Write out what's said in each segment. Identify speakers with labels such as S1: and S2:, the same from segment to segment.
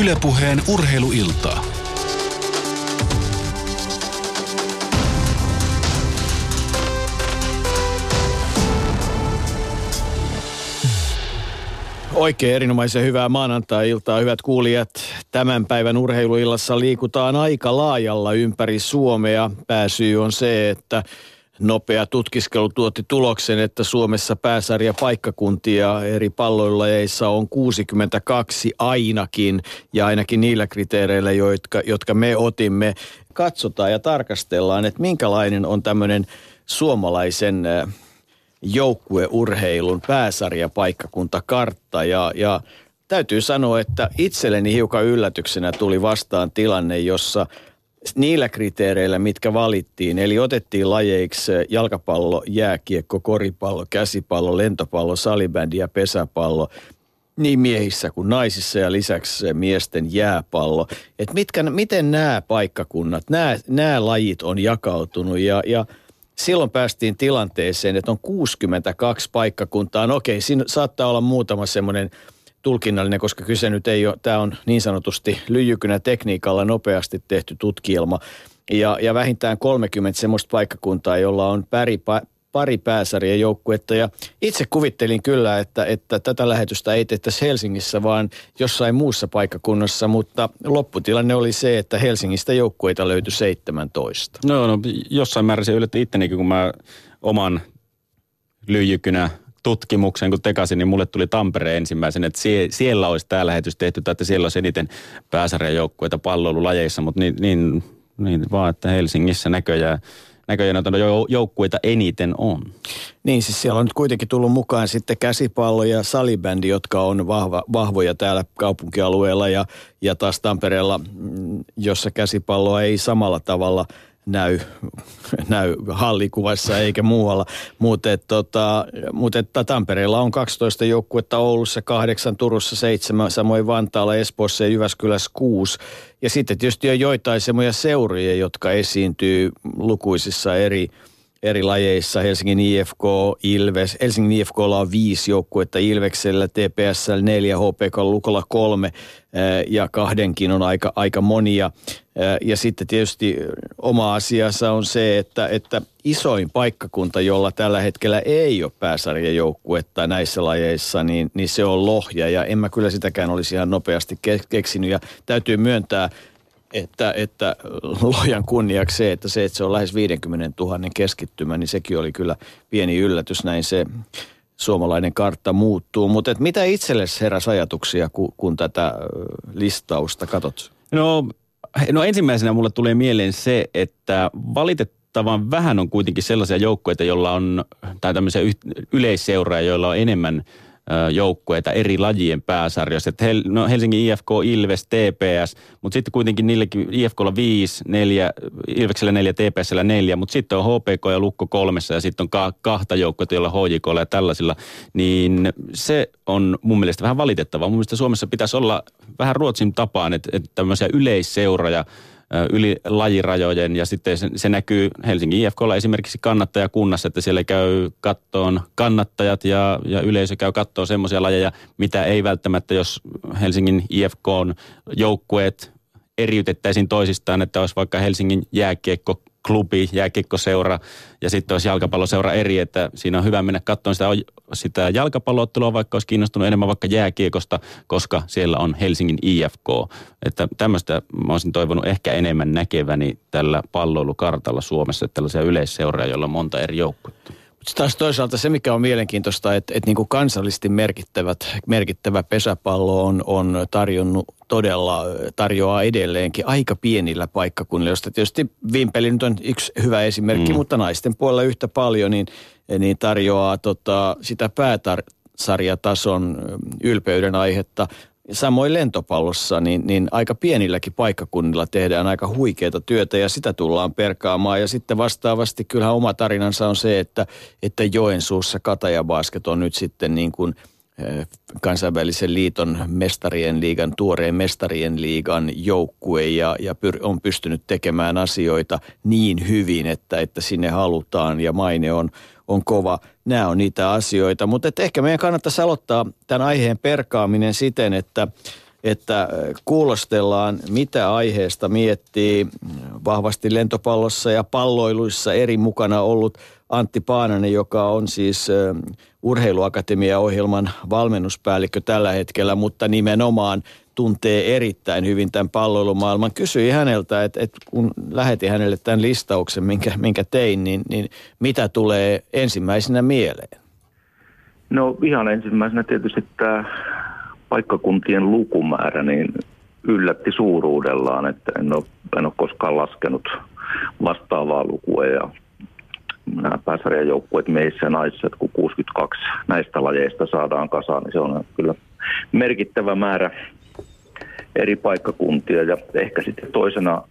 S1: Ylepuheen urheiluiltaa.
S2: Oikein erinomaisen hyvää maanantai-iltaa, hyvät kuulijat. Tämän päivän urheiluillassa liikutaan aika laajalla ympäri Suomea. Pääsyy on se, että nopea tutkiskelu tuotti tuloksen, että Suomessa pääsarja paikkakuntia eri palloillajeissa on 62 ainakin. Ja ainakin niillä kriteereillä, jotka, jotka me otimme. Katsotaan ja tarkastellaan, että minkälainen on tämmöinen suomalaisen äh, joukkueurheilun pääsarjapaikkakuntakartta ja, ja täytyy sanoa, että itselleni hiukan yllätyksenä tuli vastaan tilanne, jossa niillä kriteereillä, mitkä valittiin, eli otettiin lajeiksi jalkapallo, jääkiekko, koripallo, käsipallo, lentopallo, salibändi ja pesäpallo, niin miehissä kuin naisissa ja lisäksi miesten jääpallo. Et mitkä, miten nämä paikkakunnat, nämä, nämä lajit on jakautunut ja, ja – silloin päästiin tilanteeseen, että on 62 paikkakuntaa. No okei, siinä saattaa olla muutama semmoinen tulkinnallinen, koska kyse nyt ei ole, tämä on niin sanotusti lyijykynä tekniikalla nopeasti tehty tutkielma. Ja, ja vähintään 30 semmoista paikkakuntaa, jolla on päri, pari pääsarjan joukkuetta ja itse kuvittelin kyllä, että, että tätä lähetystä ei tehtäisi Helsingissä, vaan jossain muussa paikkakunnassa, mutta lopputilanne oli se, että Helsingistä joukkueita löytyi 17.
S3: No, no jossain määrin se yllätti ittenikin, kun mä oman lyijykynä tutkimuksen, kun tekasin, niin mulle tuli Tampere ensimmäisen, että sie, siellä olisi tämä lähetys tehty, tai että siellä olisi eniten pääsarjajoukkueita palloilulajeissa, mutta niin, niin, niin vaan, että Helsingissä näköjään näköjään noita joukkueita eniten on.
S2: Niin, siis siellä on nyt kuitenkin tullut mukaan sitten käsipallo ja salibändi, jotka on vahva, vahvoja täällä kaupunkialueella ja, ja taas Tampereella, mm, jossa käsipalloa ei samalla tavalla – näy, näy hallikuvassa eikä muualla. Mutta tota, mut että Tampereella on 12 joukkuetta, Oulussa 8, Turussa 7, samoin Vantaalla, Espoossa ja Jyväskylässä 6. Ja sitten tietysti on joitain semmoisia seuria, jotka esiintyy lukuisissa eri – eri lajeissa. Helsingin IFK, Ilves. Helsingin IFKlla on viisi joukkuetta, Ilveksellä, TPSL neljä, HPK Lukolla kolme eh, ja kahdenkin on aika, aika monia. Eh, ja sitten tietysti oma asiassa on se, että, että isoin paikkakunta, jolla tällä hetkellä ei ole pääsarjajoukkuetta näissä lajeissa, niin, niin se on Lohja. Ja en mä kyllä sitäkään olisi ihan nopeasti keksinyt. Ja täytyy myöntää, että, että lojan kunniaksi se, että se, että se on lähes 50 000 keskittymä, niin sekin oli kyllä pieni yllätys, näin se suomalainen kartta muuttuu. Mutta mitä itsellesi heräsi ajatuksia, kun, kun tätä listausta katot?
S3: No, no ensimmäisenä mulle tulee mieleen se, että valitettavan vähän on kuitenkin sellaisia joukkueita, joilla on, tai tämmöisiä yleisseuraajia, joilla on enemmän – joukkueita eri lajien pääsarjoissa. Hel, no Helsingin IFK, Ilves, TPS, mutta sitten kuitenkin niillekin IFKlla 5, 4, Ilveksellä 4, TPSllä 4, mutta sitten on HPK ja Lukko kolmessa ja sitten on ka- kahta joukkuetta, joilla HJKlla ja tällaisilla. Niin se on mun mielestä vähän valitettavaa. Mun mielestä Suomessa pitäisi olla vähän Ruotsin tapaan, että, että tämmöisiä yleisseuroja – yli lajirajojen ja sitten se, se näkyy Helsingin IFKlla esimerkiksi kannattajakunnassa, että siellä käy kattoon kannattajat ja, ja yleisö käy kattoon semmoisia lajeja, mitä ei välttämättä, jos Helsingin IFK on joukkueet eriytettäisiin toisistaan, että olisi vaikka Helsingin jääkiekko klubi, jääkiekkoseura ja sitten olisi jalkapalloseura eri, että siinä on hyvä mennä katsomaan sitä, sitä jalkapalloottelua, vaikka olisi kiinnostunut enemmän vaikka jääkiekosta, koska siellä on Helsingin IFK. Että tämmöistä mä olisin toivonut ehkä enemmän näkeväni tällä palloilukartalla Suomessa, että tällaisia yleisseuroja, joilla on monta eri joukkuetta.
S2: Taas toisaalta se, mikä on mielenkiintoista, että, että niin kuin kansallisesti merkittävät, merkittävä pesäpallo on, on tarjonnut todella, tarjoaa edelleenkin aika pienillä paikkakunnilla, josta tietysti Vimpeli nyt on yksi hyvä esimerkki, mm. mutta naisten puolella yhtä paljon, niin, niin tarjoaa tota, sitä pääsarjatason ylpeyden aihetta Samoin lentopallossa, niin, niin aika pienilläkin paikkakunnilla tehdään aika huikeita työtä ja sitä tullaan perkaamaan. Ja sitten vastaavasti kyllähän oma tarinansa on se, että, että Joensuussa Kataja Basket on nyt sitten niin kuin eh, kansainvälisen liiton mestarien liigan, tuoreen mestarien liigan joukkue ja, ja pyr, on pystynyt tekemään asioita niin hyvin, että, että sinne halutaan ja maine on, on kova. Nämä on niitä asioita, mutta ehkä meidän kannattaisi aloittaa tämän aiheen perkaaminen siten, että että kuulostellaan, mitä aiheesta miettii. Vahvasti lentopallossa ja palloiluissa eri mukana ollut Antti Paananen, joka on siis Urheiluakatemia-ohjelman valmennuspäällikkö tällä hetkellä, mutta nimenomaan tuntee erittäin hyvin tämän palloilumaailman. Kysyi häneltä, että, että kun lähetin hänelle tämän listauksen, minkä, minkä tein, niin, niin mitä tulee ensimmäisenä mieleen?
S4: No ihan ensimmäisenä tietysti tämä paikkakuntien lukumäärä niin yllätti suuruudellaan, että en ole, en ole koskaan laskenut vastaavaa lukua ja nämä pääsarjajoukkueet meissä ja naisissa, kun 62 näistä lajeista saadaan kasaan, niin se on kyllä merkittävä määrä eri paikkakuntia ja ehkä sitten toisena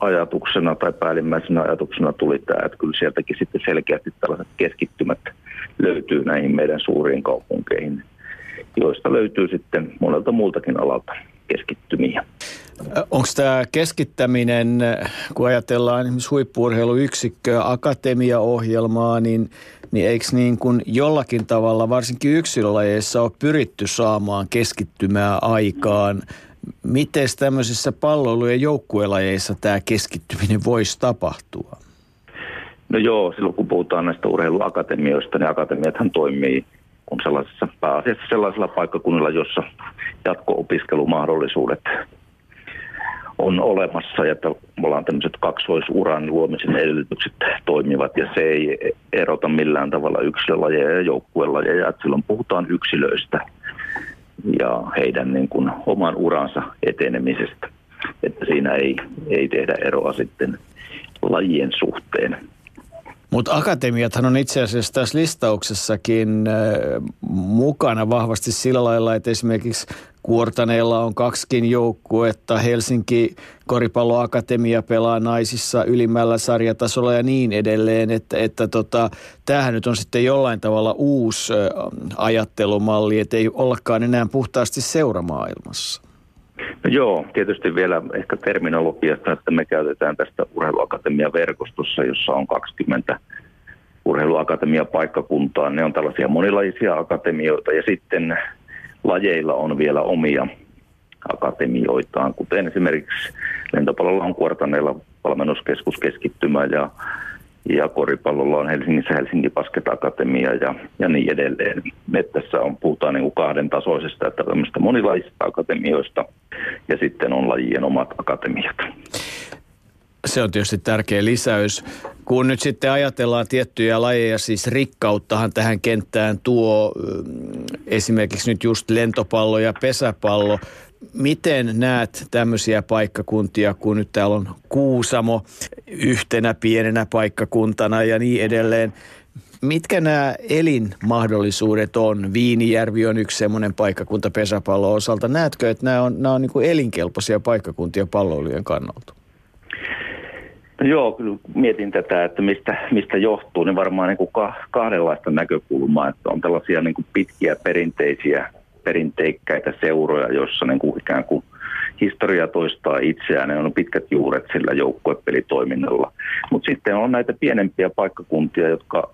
S4: ajatuksena tai päällimmäisenä ajatuksena tuli tämä, että kyllä sieltäkin sitten selkeästi tällaiset keskittymät löytyy näihin meidän suuriin kaupunkeihin, joista löytyy sitten monelta muultakin alalta keskittymiä.
S2: Onko tämä keskittäminen, kun ajatellaan esimerkiksi huippuurheiluyksikköä, akatemiaohjelmaa, niin, niin eikö niin kuin jollakin tavalla, varsinkin yksilölajeissa, ole pyritty saamaan keskittymää aikaan? Miten tämmöisissä palloilu- ja joukkuelajeissa tämä keskittyminen voisi tapahtua?
S4: No joo, silloin kun puhutaan näistä urheiluakatemioista, niin akatemiathan toimii kun sellaisessa, pääasiassa sellaisella paikkakunnilla, jossa jatko-opiskelumahdollisuudet on olemassa ja että ollaan tämmöiset kaksoisuran luomisen edellytykset toimivat ja se ei erota millään tavalla yksilölajeja ja joukkuelajeja. Silloin puhutaan yksilöistä ja heidän niin kuin oman uransa etenemisestä. Että siinä ei, ei tehdä eroa sitten lajien suhteen.
S2: Mutta akatemiathan on itse asiassa tässä listauksessakin äh, mukana vahvasti sillä lailla, että esimerkiksi Kuortaneella on kaksikin joukkuetta. Helsinki Koripalloakatemia pelaa naisissa ylimmällä sarjatasolla ja niin edelleen. Että, että tota, tämähän nyt on sitten jollain tavalla uusi äh, ajattelumalli, että ei ollakaan enää puhtaasti seuramaailmassa.
S4: No joo, tietysti vielä ehkä terminologiasta, että me käytetään tästä urheiluakatemia verkostossa, jossa on 20 urheiluakatemia paikkakuntaa. Ne on tällaisia monilajisia akatemioita ja sitten lajeilla on vielä omia akatemioitaan, kuten esimerkiksi lentopallolla on Kuortaneella valmennuskeskus keskittymä ja ja koripallolla on Helsingissä Helsingin Basket Akatemia ja, ja niin edelleen. Me tässä on, puhutaan niin kuin kahden tasoisesta, että tämmöistä monilaisista akatemioista ja sitten on lajien omat akatemiat.
S2: Se on tietysti tärkeä lisäys. Kun nyt sitten ajatellaan tiettyjä lajeja, siis rikkauttahan tähän kenttään tuo mm, esimerkiksi nyt just lentopallo ja pesäpallo. Miten näet tämmöisiä paikkakuntia, kun nyt täällä on Kuusamo yhtenä pienenä paikkakuntana ja niin edelleen? Mitkä nämä elinmahdollisuudet on? Viinijärvi on yksi semmoinen paikkakunta pesäpallon osalta. Näetkö, että nämä on, nämä on niin elinkelpoisia paikkakuntia palloilijan kannalta?
S4: No joo, kyllä mietin tätä, että mistä, mistä johtuu, niin varmaan niin kuin kahdenlaista näkökulmaa, että on tällaisia niin kuin pitkiä perinteisiä perinteikkäitä seuroja, joissa niin kuin ikään kuin historia toistaa itseään, ne on pitkät juuret sillä joukkuepelitoiminnalla. Mutta sitten on näitä pienempiä paikkakuntia, jotka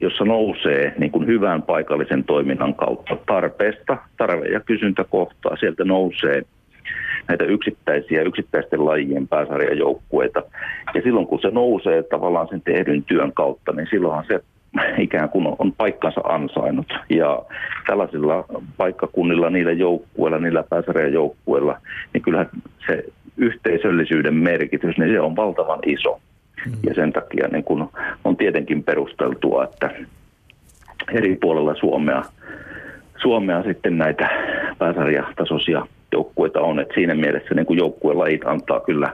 S4: jossa nousee niin kuin hyvän paikallisen toiminnan kautta tarpeesta, tarve- ja kysyntäkohtaa. Sieltä nousee näitä yksittäisiä, yksittäisten lajien pääsarjajoukkueita. Ja silloin kun se nousee tavallaan sen tehdyn työn kautta, niin silloinhan se ikään kuin on paikkansa ansainnut. Ja tällaisilla paikkakunnilla, niillä joukkueilla, niillä pääsarjajoukkueilla, niin kyllähän se yhteisöllisyyden merkitys, niin se on valtavan iso. Ja sen takia niin kun on tietenkin perusteltua, että eri puolella Suomea, Suomea sitten näitä pääsarjatasoisia joukkueita on. Et siinä mielessä niin joukkuelajit antaa kyllä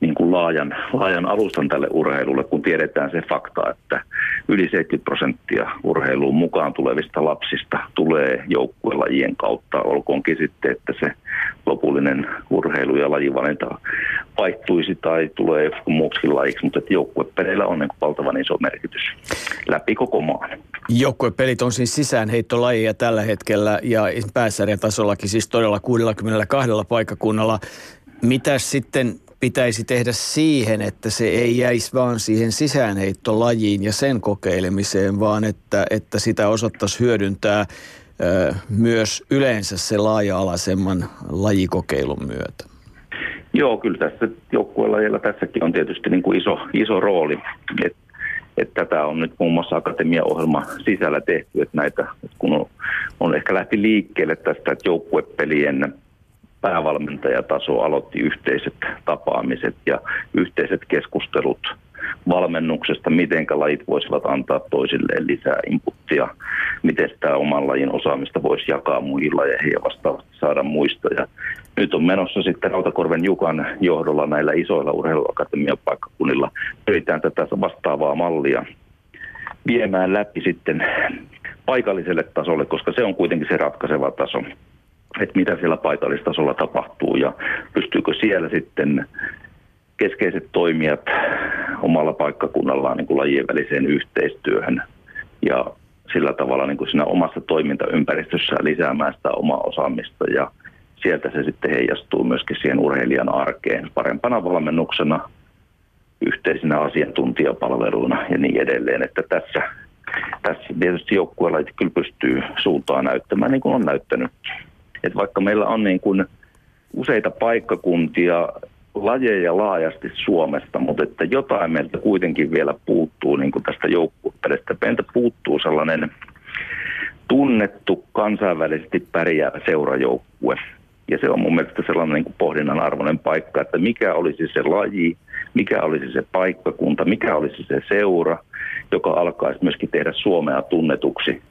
S4: niin kuin laajan, laajan alustan tälle urheilulle, kun tiedetään se fakta, että yli 70 prosenttia urheiluun mukaan tulevista lapsista tulee joukkuelajien kautta, olkoonkin sitten, että se lopullinen urheilu- ja lajivalinta vaihtuisi tai tulee joku muuksi lajiksi, mutta joukkuepeleillä on niin valtavan iso merkitys läpi koko maan.
S2: Joukkuepelit on siis sisäänheittolajia tällä hetkellä ja pääsarjatasollakin siis todella 62 paikkakunnalla. Mitä sitten pitäisi tehdä siihen, että se ei jäisi vaan siihen sisäänheittolajiin ja sen kokeilemiseen, vaan että, että sitä osattaisi hyödyntää myös yleensä se laaja-alaisemman lajikokeilun myötä?
S4: Joo, kyllä tässä joukkuelajilla tässäkin on tietysti niin kuin iso, iso rooli. Et, et tätä on nyt muun muassa akatemiaohjelma sisällä tehty, että näitä, et kun on, on ehkä lähti liikkeelle tästä, että joukkuepelien päävalmentajataso aloitti yhteiset tapaamiset ja yhteiset keskustelut valmennuksesta, miten lajit voisivat antaa toisilleen lisää inputtia, miten sitä oman lajin osaamista voisi jakaa lajeihin ja vastaavasti saada muista. Ja nyt on menossa sitten Rautakorven Jukan johdolla näillä isoilla urheiluakatemian paikkakunnilla pyritään tätä vastaavaa mallia viemään läpi sitten paikalliselle tasolle, koska se on kuitenkin se ratkaiseva taso että mitä siellä paikallistasolla tapahtuu ja pystyykö siellä sitten keskeiset toimijat omalla paikkakunnallaan niin kuin lajien väliseen yhteistyöhön ja sillä tavalla niin kuin siinä omassa toimintaympäristössään lisäämään sitä omaa osaamista ja sieltä se sitten heijastuu myöskin siihen urheilijan arkeen parempana valmennuksena, yhteisinä asiantuntijapalveluina ja niin edelleen, että tässä, tässä tietysti joukkueella kyllä pystyy suuntaa näyttämään niin kuin on näyttänyt. Et vaikka meillä on niin kuin useita paikkakuntia, lajeja laajasti Suomesta, mutta että jotain meiltä kuitenkin vielä puuttuu niin kuin tästä joukkuepelistä. Meiltä puuttuu sellainen tunnettu, kansainvälisesti pärjäävä seurajoukkue. Ja se on mun mielestä sellainen niin kuin pohdinnan arvoinen paikka, että mikä olisi se laji, mikä olisi se paikkakunta, mikä olisi se seura, joka alkaisi myöskin tehdä Suomea tunnetuksi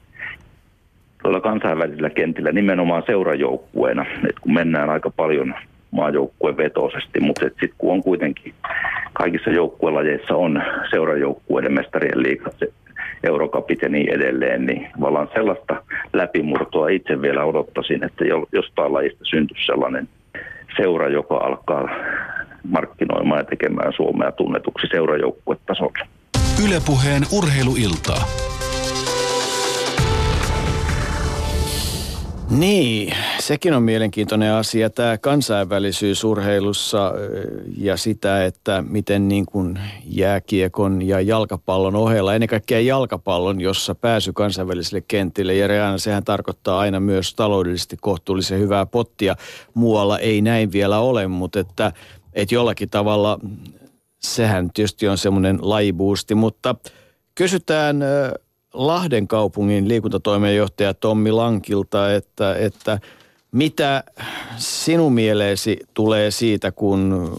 S4: tuolla kansainvälisillä kentillä nimenomaan seurajoukkueena, että kun mennään aika paljon maajoukkueen vetoisesti, mutta sitten kun on kuitenkin kaikissa joukkuelajeissa on seurajoukkueiden mestarien liikat, eurokapit ja niin edelleen, niin tavallaan sellaista läpimurtoa itse vielä odottaisin, että jostain lajista syntyisi sellainen seura, joka alkaa markkinoimaan ja tekemään Suomea tunnetuksi seurajoukkuetasolla.
S1: Ylepuheen urheiluiltaa.
S2: Niin, sekin on mielenkiintoinen asia, tämä kansainvälisyys urheilussa ja sitä, että miten niin kuin jääkiekon ja jalkapallon ohella, ennen kaikkea jalkapallon, jossa pääsy kansainvälisille kentille, ja reana sehän tarkoittaa aina myös taloudellisesti kohtuullisen hyvää pottia. Muualla ei näin vielä ole, mutta että, että jollakin tavalla sehän tietysti on semmoinen lajibuusti, mutta kysytään Lahden kaupungin liikuntatoimenjohtaja Tommi Lankilta, että, että mitä sinun mieleesi tulee siitä, kun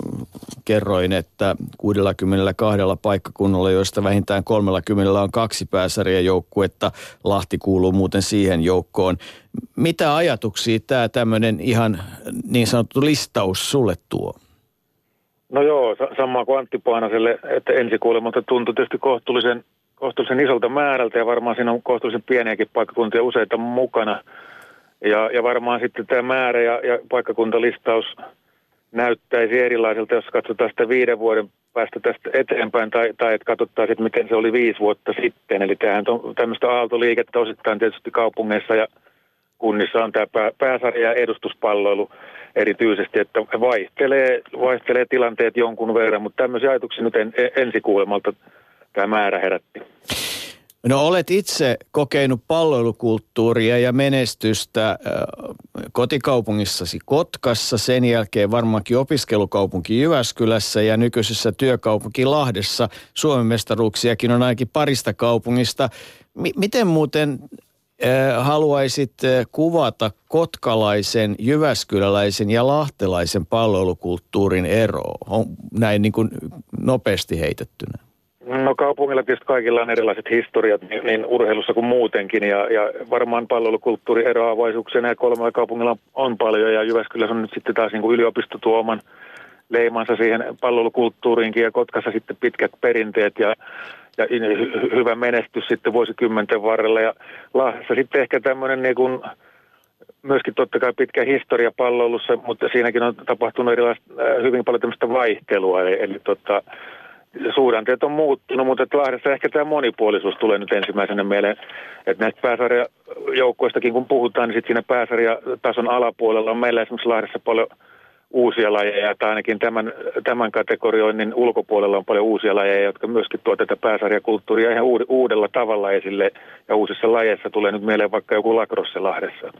S2: kerroin, että 62 paikkakunnalla, joista vähintään 30 on kaksi pääsarjajoukkuetta, Lahti kuuluu muuten siihen joukkoon. Mitä ajatuksia tämä tämmöinen ihan niin sanottu listaus sulle tuo?
S5: No joo, sama kuin Antti Paanaselle, että ensikuulemalta tuntui tietysti kohtuullisen kohtuullisen isolta määrältä ja varmaan siinä on kohtuullisen pieniäkin paikkakuntia useita mukana. Ja, ja varmaan sitten tämä määrä ja, ja paikkakuntalistaus näyttäisi erilaiselta, jos katsotaan sitä viiden vuoden päästä tästä eteenpäin, tai, tai että katsotaan sitten, miten se oli viisi vuotta sitten. Eli tämähän on tämmöistä aaltoliikettä osittain tietysti kaupungeissa ja kunnissa on tämä pää, pääsarja ja edustuspalloilu erityisesti, että vaihtelee, vaihtelee tilanteet jonkun verran, mutta tämmöisiä ajatuksia nyt en, ensikuulemalta tämä määrä herätti.
S2: No olet itse kokenut palvelukulttuuria ja menestystä kotikaupungissasi Kotkassa, sen jälkeen varmaankin opiskelukaupunki Jyväskylässä ja nykyisessä työkaupunki Lahdessa. Suomen mestaruuksiakin on ainakin parista kaupungista. M- miten muuten haluaisit kuvata kotkalaisen, jyväskyläläisen ja lahtelaisen palvelukulttuurin eroa? On näin niin kuin nopeasti heitettynä.
S5: No kaupungilla tietysti kaikilla on erilaiset historiat niin, niin urheilussa kuin muutenkin ja, ja varmaan palvelukulttuuri eroavaisuuksia näillä kolmella kaupungilla on, on paljon ja Jyväskylässä on nyt sitten taas niin kuin yliopisto tuo oman leimansa siihen palvelukulttuuriinkin ja Kotkassa sitten pitkät perinteet ja, ja hy, hyvä menestys sitten vuosikymmenten varrella ja Lahdessa sitten ehkä tämmöinen niin kuin, myöskin totta kai pitkä historia palvelussa, mutta siinäkin on tapahtunut erilaista, äh, hyvin paljon tämmöistä vaihtelua, eli, eli tota, suhdanteet on muuttunut, mutta että Lahdessa ehkä tämä monipuolisuus tulee nyt ensimmäisenä mieleen, että näistä pääsarjajoukkoistakin kun puhutaan, niin sitten siinä pääsarjatason alapuolella on meillä esimerkiksi Lahdessa paljon uusia lajeja, tai ainakin tämän, tämän kategorioinnin ulkopuolella on paljon uusia lajeja, jotka myöskin tuo tätä pääsarjakulttuuria ihan uudella tavalla esille, ja uusissa lajeissa tulee nyt mieleen vaikka joku Lacrosse Lahdessa.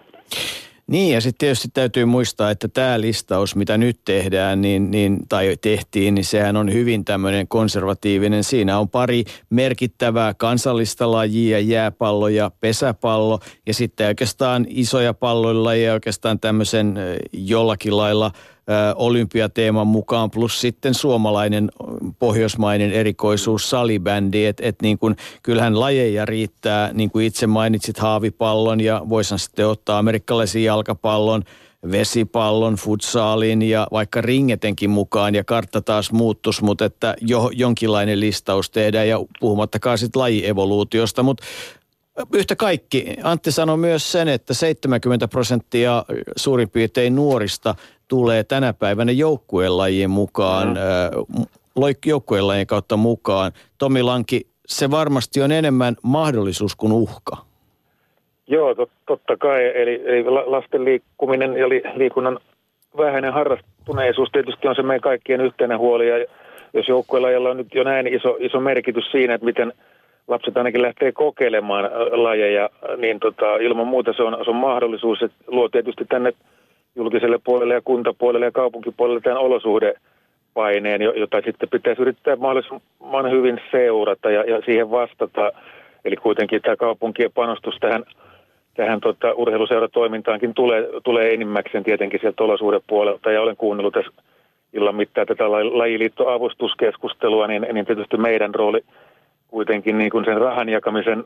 S2: Niin ja sitten tietysti täytyy muistaa, että tämä listaus, mitä nyt tehdään niin, niin, tai tehtiin, niin sehän on hyvin tämmöinen konservatiivinen. Siinä on pari merkittävää kansallista lajia, jääpallo ja pesäpallo ja sitten oikeastaan isoja palloilla oikeastaan tämmöisen jollakin lailla – olympiateeman mukaan, plus sitten suomalainen pohjoismainen erikoisuus salibändi, että et niin kuin, kyllähän lajeja riittää, niin kuin itse mainitsit haavipallon ja voisin sitten ottaa amerikkalaisen jalkapallon, vesipallon, futsaalin ja vaikka ringetenkin mukaan. Ja kartta taas muuttus, mutta että jo, jonkinlainen listaus tehdään ja puhumattakaan sitten lajievoluutiosta, mutta Yhtä kaikki, Antti sanoi myös sen, että 70 prosenttia suurin piirtein nuorista tulee tänä päivänä joukkuelajien mukaan, mm. joukkuelajien kautta mukaan. Tomi Lanki, se varmasti on enemmän mahdollisuus kuin uhka.
S5: Joo, tot, totta kai. Eli, eli lasten liikkuminen ja li, liikunnan vähäinen harrastuneisuus tietysti on se meidän kaikkien yhteinen huoli. Ja jos joukkuelajilla on nyt jo näin iso, iso merkitys siinä, että miten lapset ainakin lähtee kokeilemaan lajeja, niin tota, ilman muuta se on, se on mahdollisuus. Että luo tietysti tänne julkiselle puolelle ja kuntapuolelle ja kaupunkipuolelle tämän olosuhdepaineen, jota sitten pitäisi yrittää mahdollisimman hyvin seurata ja, ja siihen vastata. Eli kuitenkin tämä kaupunkien panostus tähän, tähän tota, urheiluseuratoimintaankin tulee, tulee enimmäkseen tietenkin sieltä olosuhdepuolelta. Ja olen kuunnellut tässä illan mittaan tätä lajiliittoavustuskeskustelua, niin, niin tietysti meidän rooli kuitenkin niin kuin sen rahan jakamisen,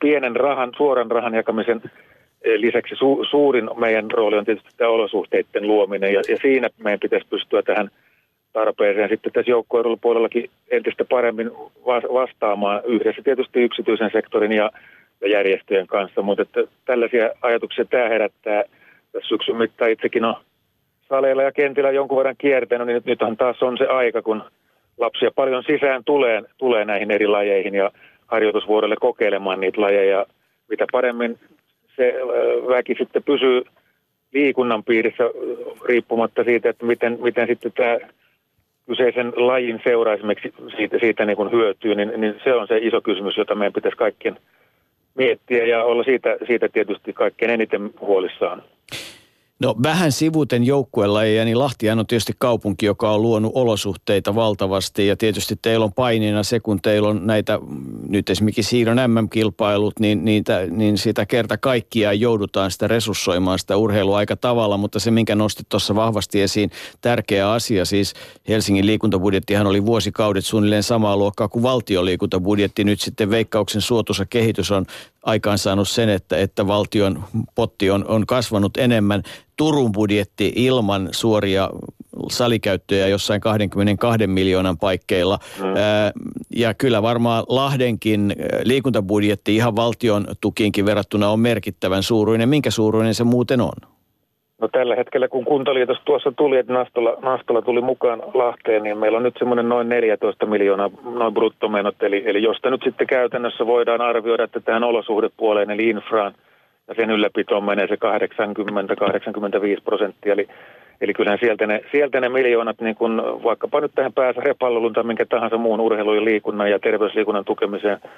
S5: pienen rahan, suoran rahan jakamisen lisäksi su, suurin meidän rooli on tietysti tämä olosuhteiden luominen ja, ja siinä meidän pitäisi pystyä tähän tarpeeseen sitten tässä joukkueurheilupuolellakin entistä paremmin vastaamaan yhdessä tietysti yksityisen sektorin ja, ja järjestöjen kanssa, mutta että tällaisia ajatuksia tämä herättää tässä syksyn mittaan itsekin on saleilla ja kentillä jonkun verran kiertänyt, niin nyt, nythän taas on se aika, kun lapsia paljon sisään tulee, tulee näihin eri lajeihin ja harjoitusvuodelle kokeilemaan niitä lajeja. Mitä paremmin se väki sitten pysyy liikunnan piirissä riippumatta siitä, että miten, miten sitten tämä kyseisen lajin seura esimerkiksi siitä, siitä niin kuin hyötyy, niin, niin se on se iso kysymys, jota meidän pitäisi kaikkien miettiä ja olla siitä, siitä tietysti kaikkein eniten huolissaan.
S2: No vähän sivuten joukkuelajeja, niin Lahtihan on tietysti kaupunki, joka on luonut olosuhteita valtavasti. Ja tietysti teillä on paineena se, kun teillä on näitä, nyt esimerkiksi Siirron MM-kilpailut, niin, niitä, niin sitä kerta kaikkiaan joudutaan sitä resurssoimaan sitä urheilua aika tavalla, mutta se minkä nostit tuossa vahvasti esiin, tärkeä asia, siis Helsingin liikuntabudjettihan oli vuosikaudet suunnilleen samaa luokkaa kuin valtion liikuntabudjetti, nyt sitten veikkauksen suotuisa kehitys on aikaansaanut sen, että, että valtion potti on, on kasvanut enemmän. Turun budjetti ilman suoria salikäyttöjä jossain 22 miljoonan paikkeilla. Mm. ja kyllä varmaan Lahdenkin liikuntabudjetti ihan valtion tukiinkin verrattuna on merkittävän suuruinen. Minkä suuruinen se muuten on?
S5: No tällä hetkellä, kun kuntaliitos tuossa tuli, että Nastola, Nastola tuli mukaan Lahteen, niin meillä on nyt semmoinen noin 14 miljoonaa noin bruttomenot. Eli, eli josta nyt sitten käytännössä voidaan arvioida, että tähän olosuhdepuoleen, eli infraan ja sen ylläpitoon menee se 80-85 prosenttia. Eli, eli kyllähän sieltä ne, sieltä ne miljoonat, niin kun vaikkapa nyt tähän pääsarjapallolun tai minkä tahansa muun urheilun ja liikunnan ja terveysliikunnan tukemiseen –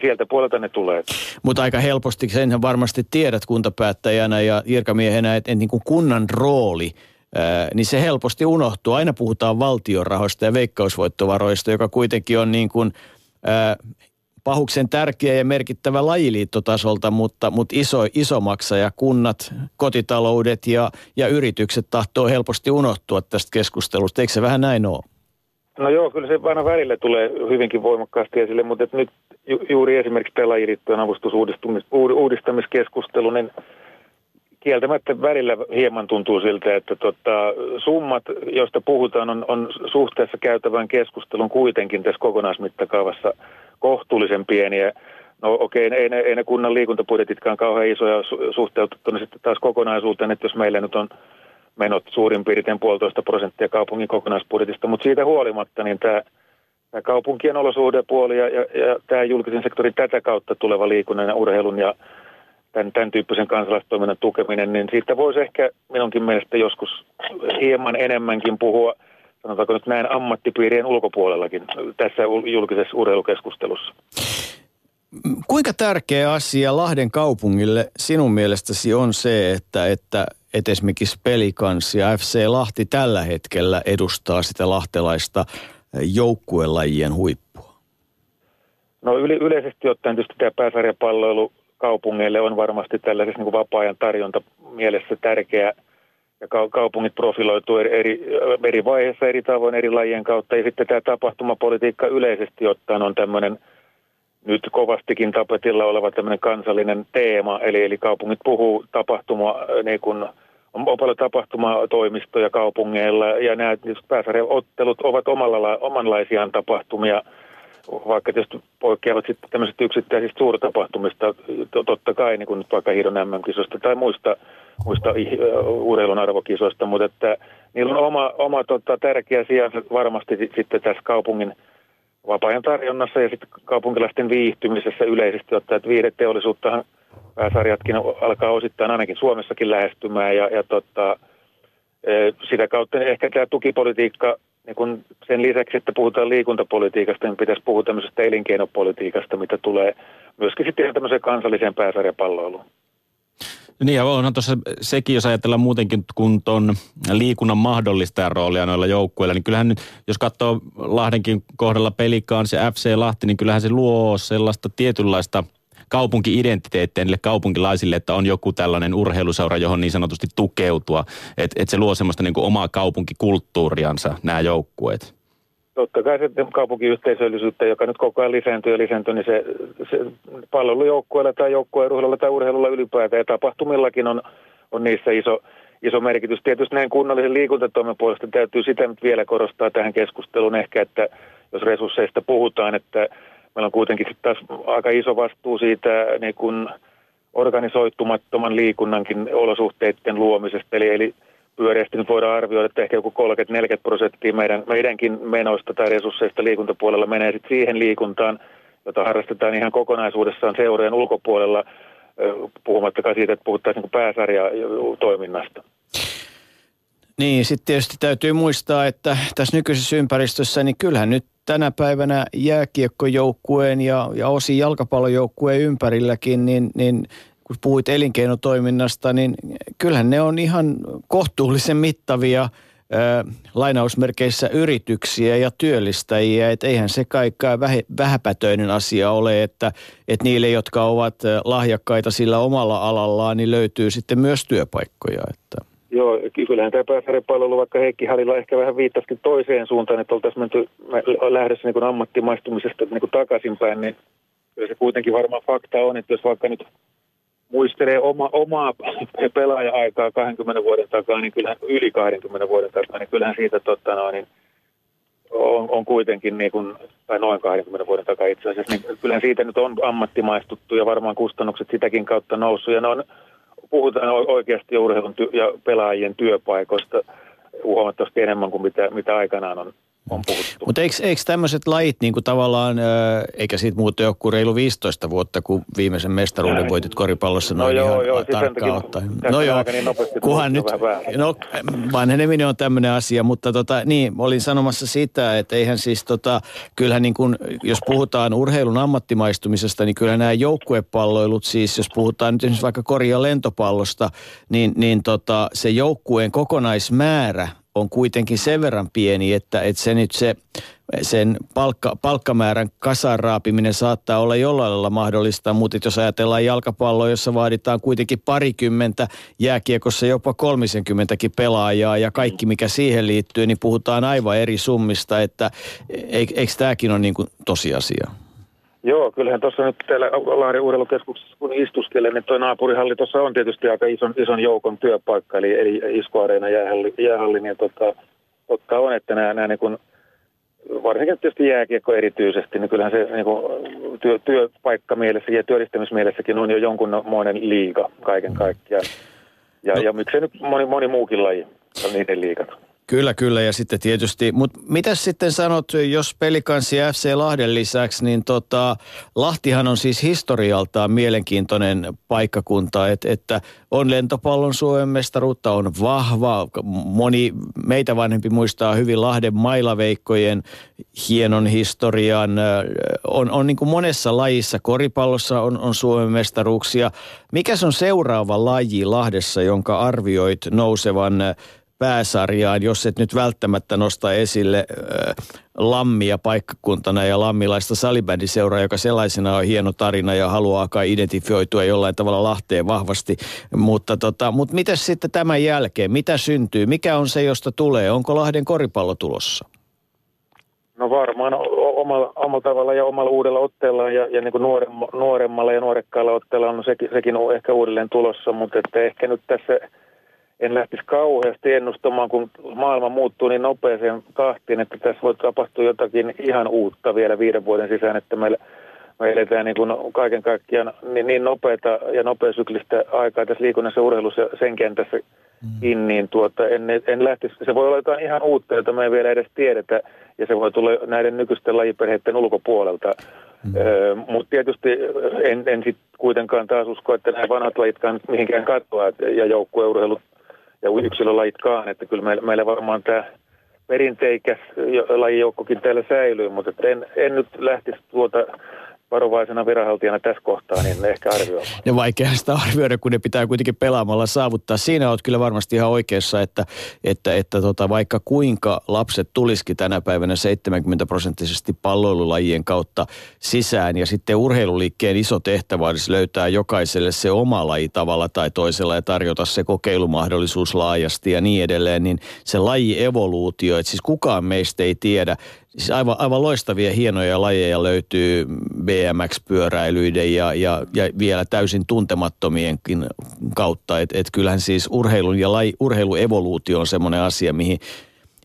S5: Sieltä puolelta ne tulee.
S2: Mutta aika helposti sen varmasti tiedät kuntapäättäjänä ja virkamiehenä, että, että niin kuin kunnan rooli niin se helposti unohtuu. Aina puhutaan valtion rahoista ja veikkausvoittovaroista, joka kuitenkin on niin kuin, pahuksen tärkeä ja merkittävä lajiliittotasolta, mutta, mutta iso, iso maksaja, kunnat, kotitaloudet ja, ja yritykset tahtoo helposti unohtua tästä keskustelusta. Eikö se vähän näin ole?
S5: No joo, kyllä se aina välillä tulee hyvinkin voimakkaasti esille, mutta nyt ju, juuri esimerkiksi pelaajiliittojen avustusuudistamiskeskustelu, niin kieltämättä välillä hieman tuntuu siltä, että tota, summat, joista puhutaan, on, on suhteessa käytävän keskustelun kuitenkin tässä kokonaismittakaavassa kohtuullisen pieniä. No okei, okay, ei, ne, ei ne kunnan liikuntabudjetitkaan kauhean isoja suhteutettuna sitten taas kokonaisuuteen, että jos meillä nyt on menot suurin piirtein puolitoista prosenttia kaupungin kokonaisbudjetista, mutta siitä huolimatta niin tämä, tämä kaupunkien olosuhdepuoli ja, ja, ja tämä julkisen sektorin tätä kautta tuleva liikunnan ja urheilun ja tämän, tämän tyyppisen kansalaistoiminnan tukeminen, niin siitä voisi ehkä minunkin mielestä joskus hieman enemmänkin puhua, sanotaanko nyt näin ammattipiirien ulkopuolellakin tässä julkisessa urheilukeskustelussa.
S2: Kuinka tärkeä asia Lahden kaupungille sinun mielestäsi on se, että, että, että esimerkiksi Pelikans ja FC Lahti tällä hetkellä edustaa sitä lahtelaista joukkuelajien huippua?
S5: No yle, yleisesti ottaen tietysti tämä pääsarjapalloilu kaupungeille on varmasti tällaisessa niin vapaa-ajan tarjonta mielessä tärkeä. Ja kaupungit profiloituu eri, eri, eri vaiheissa eri tavoin eri lajien kautta. Ja sitten tämä tapahtumapolitiikka yleisesti ottaen on tämmöinen nyt kovastikin tapetilla oleva tämmöinen kansallinen teema. Eli, eli kaupungit puhuu tapahtuma, niin kuin, on paljon tapahtumatoimistoja kaupungeilla ja nämä pääsarjaottelut ovat omalla, omanlaisiaan tapahtumia – vaikka tietysti poikkeavat sitten tämmöiset yksittäisistä suurtapahtumista, totta kai niin kuin nyt vaikka Hiidon MM-kisoista tai muista, muista urheilun arvokisoista, mutta että niillä on oma, oma tota, tärkeä sija varmasti sitten tässä kaupungin vapaa tarjonnassa ja sitten kaupunkilaisten viihtymisessä yleisesti ottaen, että viihdeteollisuuttahan pääsarjatkin alkaa osittain ainakin Suomessakin lähestymään ja, ja tota, sitä kautta ehkä tämä tukipolitiikka niin kun sen lisäksi, että puhutaan liikuntapolitiikasta, niin pitäisi puhua tämmöisestä elinkeinopolitiikasta, mitä tulee myöskin sitten tämmöiseen kansalliseen pääsarjapalloiluun.
S3: Niin ja onhan tuossa sekin, jos ajatellaan muutenkin kun tuon liikunnan mahdollistajan roolia noilla joukkueilla, niin kyllähän nyt, jos katsoo Lahdenkin kohdalla pelikaan se FC Lahti, niin kyllähän se luo sellaista tietynlaista – kaupunki-identiteettiä niille kaupunkilaisille, että on joku tällainen urheiluseura, johon niin sanotusti tukeutua. Että et se luo semmoista niin kuin omaa kaupunkikulttuuriansa nämä joukkueet.
S5: Totta kai se kaupunkiyhteisöllisyyttä, joka nyt koko ajan lisääntyy ja lisääntyy, niin se, se palvelujoukkueella tai joukkueen urheilulla tai urheilulla ylipäätään ja tapahtumillakin on, on niissä iso, iso merkitys. Tietysti näin kunnallisen liikuntatoimen puolesta täytyy sitä nyt vielä korostaa tähän keskusteluun ehkä, että jos resursseista puhutaan, että meillä on kuitenkin taas aika iso vastuu siitä niin kuin organisoitumattoman liikunnankin olosuhteiden luomisesta. Eli, eli pyöreästi nyt voidaan arvioida, että ehkä joku 30-40 prosenttia meidän, meidänkin menoista tai resursseista liikuntapuolella menee sitten siihen liikuntaan, jota harrastetaan ihan kokonaisuudessaan seurojen ulkopuolella, puhumattakaan siitä, että puhuttaisiin niin pääsarjatoiminnasta.
S2: Niin, sitten tietysti täytyy muistaa, että tässä nykyisessä ympäristössä, niin kyllähän nyt tänä päivänä jääkiekkojoukkueen ja, ja osin jalkapallojoukkueen ympärilläkin, niin, niin kun puhuit elinkeinotoiminnasta, niin kyllähän ne on ihan kohtuullisen mittavia – lainausmerkeissä yrityksiä ja työllistäjiä, että eihän se kaikkea vähäpätöinen asia ole, että, että niille, jotka ovat lahjakkaita sillä omalla alallaan, niin löytyy sitten myös työpaikkoja. Että.
S5: Joo, kyllähän tämä pääsarjapalvelu, vaikka Heikki Halilla ehkä vähän viittasikin toiseen suuntaan, että oltaisiin menty lähdössä niin ammattimaistumisesta niin takaisinpäin, niin se kuitenkin varmaan fakta on, että jos vaikka nyt muistelee oma, omaa pelaaja-aikaa 20 vuoden takaa, niin kyllähän yli 20 vuoden takaa, niin kyllähän siitä totta no, niin on, on kuitenkin niin kuin, tai noin 20 vuoden takaa itse asiassa, niin kyllähän siitä nyt on ammattimaistuttu ja varmaan kustannukset sitäkin kautta noussut. Ja ne on puhutaan oikeasti urheilun ty- ja pelaajien työpaikoista huomattavasti enemmän kuin mitä, mitä aikanaan on on puhuttu.
S2: Mutta eikö, eikö tämmöiset lajit niin kuin tavallaan, eikä siitä muuta joku reilu 15 vuotta, kun viimeisen mestaruuden Näin. voitit koripallossa
S5: no noin
S2: no
S5: joo, joo,
S2: tarkkaan ottaen. No joo, niin kuhan nyt, no vanheneminen on tämmöinen asia, mutta tota, niin, olin sanomassa sitä, että eihän siis tota, kyllähän niin kuin, jos puhutaan urheilun ammattimaistumisesta, niin kyllä nämä joukkuepalloilut siis, jos puhutaan nyt esimerkiksi vaikka korja lentopallosta, niin, niin tota, se joukkueen kokonaismäärä on kuitenkin sen verran pieni, että, että se nyt se, sen palkka, palkkamäärän kasaraapiminen saattaa olla jollain lailla mahdollista, mutta jos ajatellaan jalkapalloa, jossa vaaditaan kuitenkin parikymmentä, jääkiekossa jopa kolmisenkymmentäkin pelaajaa ja kaikki mikä siihen liittyy, niin puhutaan aivan eri summista, että eikö tämäkin ole niin kuin tosiasia?
S5: Joo, kyllähän tuossa nyt täällä Lahden urheilukeskuksessa kun istuskelen, niin tuo naapurihalli tuossa on tietysti aika ison, ison joukon työpaikka, eli, eli Iskuareena jäähalli, jäähalli niin tota, totta on, että nämä, nämä niin kuin, varsinkin tietysti jääkiekko erityisesti, niin kyllähän se niin kuin, työ, työpaikka mielessä ja työllistämismielessäkin on jo jonkunmoinen liiga kaiken kaikkiaan. Ja, no. ja miksei nyt moni, moni muukin laji on niiden liikat.
S2: Kyllä, kyllä. Ja sitten tietysti, mutta mitä sitten sanot, jos pelikanssi FC Lahden lisäksi, niin tota, Lahtihan on siis historialtaan mielenkiintoinen paikkakunta, et, että on lentopallon Suomen mestaruutta, on vahva. Moni meitä vanhempi muistaa hyvin Lahden mailaveikkojen hienon historian. On, on niin kuin monessa lajissa, koripallossa on, on Suomen mestaruuksia. Mikä on seuraava laji Lahdessa, jonka arvioit nousevan pääsarjaan, jos et nyt välttämättä nosta esille äh, Lammia paikkakuntana ja lammilaista salibändiseuraa, joka sellaisena on hieno tarina ja haluaa kai identifioitua jollain tavalla Lahteen vahvasti. Mutta, tota, mutta mitä sitten tämän jälkeen? Mitä syntyy? Mikä on se, josta tulee? Onko Lahden koripallo tulossa?
S5: No varmaan omalla, omalla tavalla ja omalla uudella otteella ja, ja niin kuin nuoremmalla ja nuorekkaalla otteella on sekin, sekin on ehkä uudelleen tulossa, mutta että ehkä nyt tässä – en lähtisi kauheasti ennustamaan, kun maailma muuttuu niin nopeeseen tahtiin, että tässä voi tapahtua jotakin ihan uutta vielä viiden vuoden sisään, että meillä me eletään niin kuin kaiken kaikkiaan niin, niin nopeata ja nopeasyklistä aikaa tässä liikunnassa urheilussa ja sen kentässä mm. niin tuota, en, en lähtisi, se voi olla jotain ihan uutta, jota me ei vielä edes tiedetä, ja se voi tulla näiden nykyisten lajiperheiden ulkopuolelta. Mm. Öö, Mutta tietysti en, en sitten kuitenkaan taas usko, että nämä vanhat lajitkaan mihinkään katoa, ja joukkueurheilut ja yksilölajitkaan, että kyllä meillä, meillä varmaan tämä perinteikäs lajijoukkokin täällä säilyy, mutta en, en nyt lähtisi tuota varovaisena viranhaltijana tässä kohtaa, niin ehkä arvioimaan.
S2: Ja vaikea sitä arvioida, kun ne pitää kuitenkin pelaamalla saavuttaa. Siinä olet kyllä varmasti ihan oikeassa, että, että, että tota, vaikka kuinka lapset tulisikin tänä päivänä 70 prosenttisesti palloilulajien kautta sisään ja sitten urheiluliikkeen iso tehtävä olisi löytää jokaiselle se oma laji tavalla tai toisella ja tarjota se kokeilumahdollisuus laajasti ja niin edelleen, niin se laji evoluutio, että siis kukaan meistä ei tiedä, Siis aivan, aivan loistavia, hienoja lajeja löytyy BMX-pyöräilyiden ja, ja, ja vielä täysin tuntemattomienkin kautta. Että et kyllähän siis urheilun ja laji, urheiluevoluutio on semmoinen asia, mihin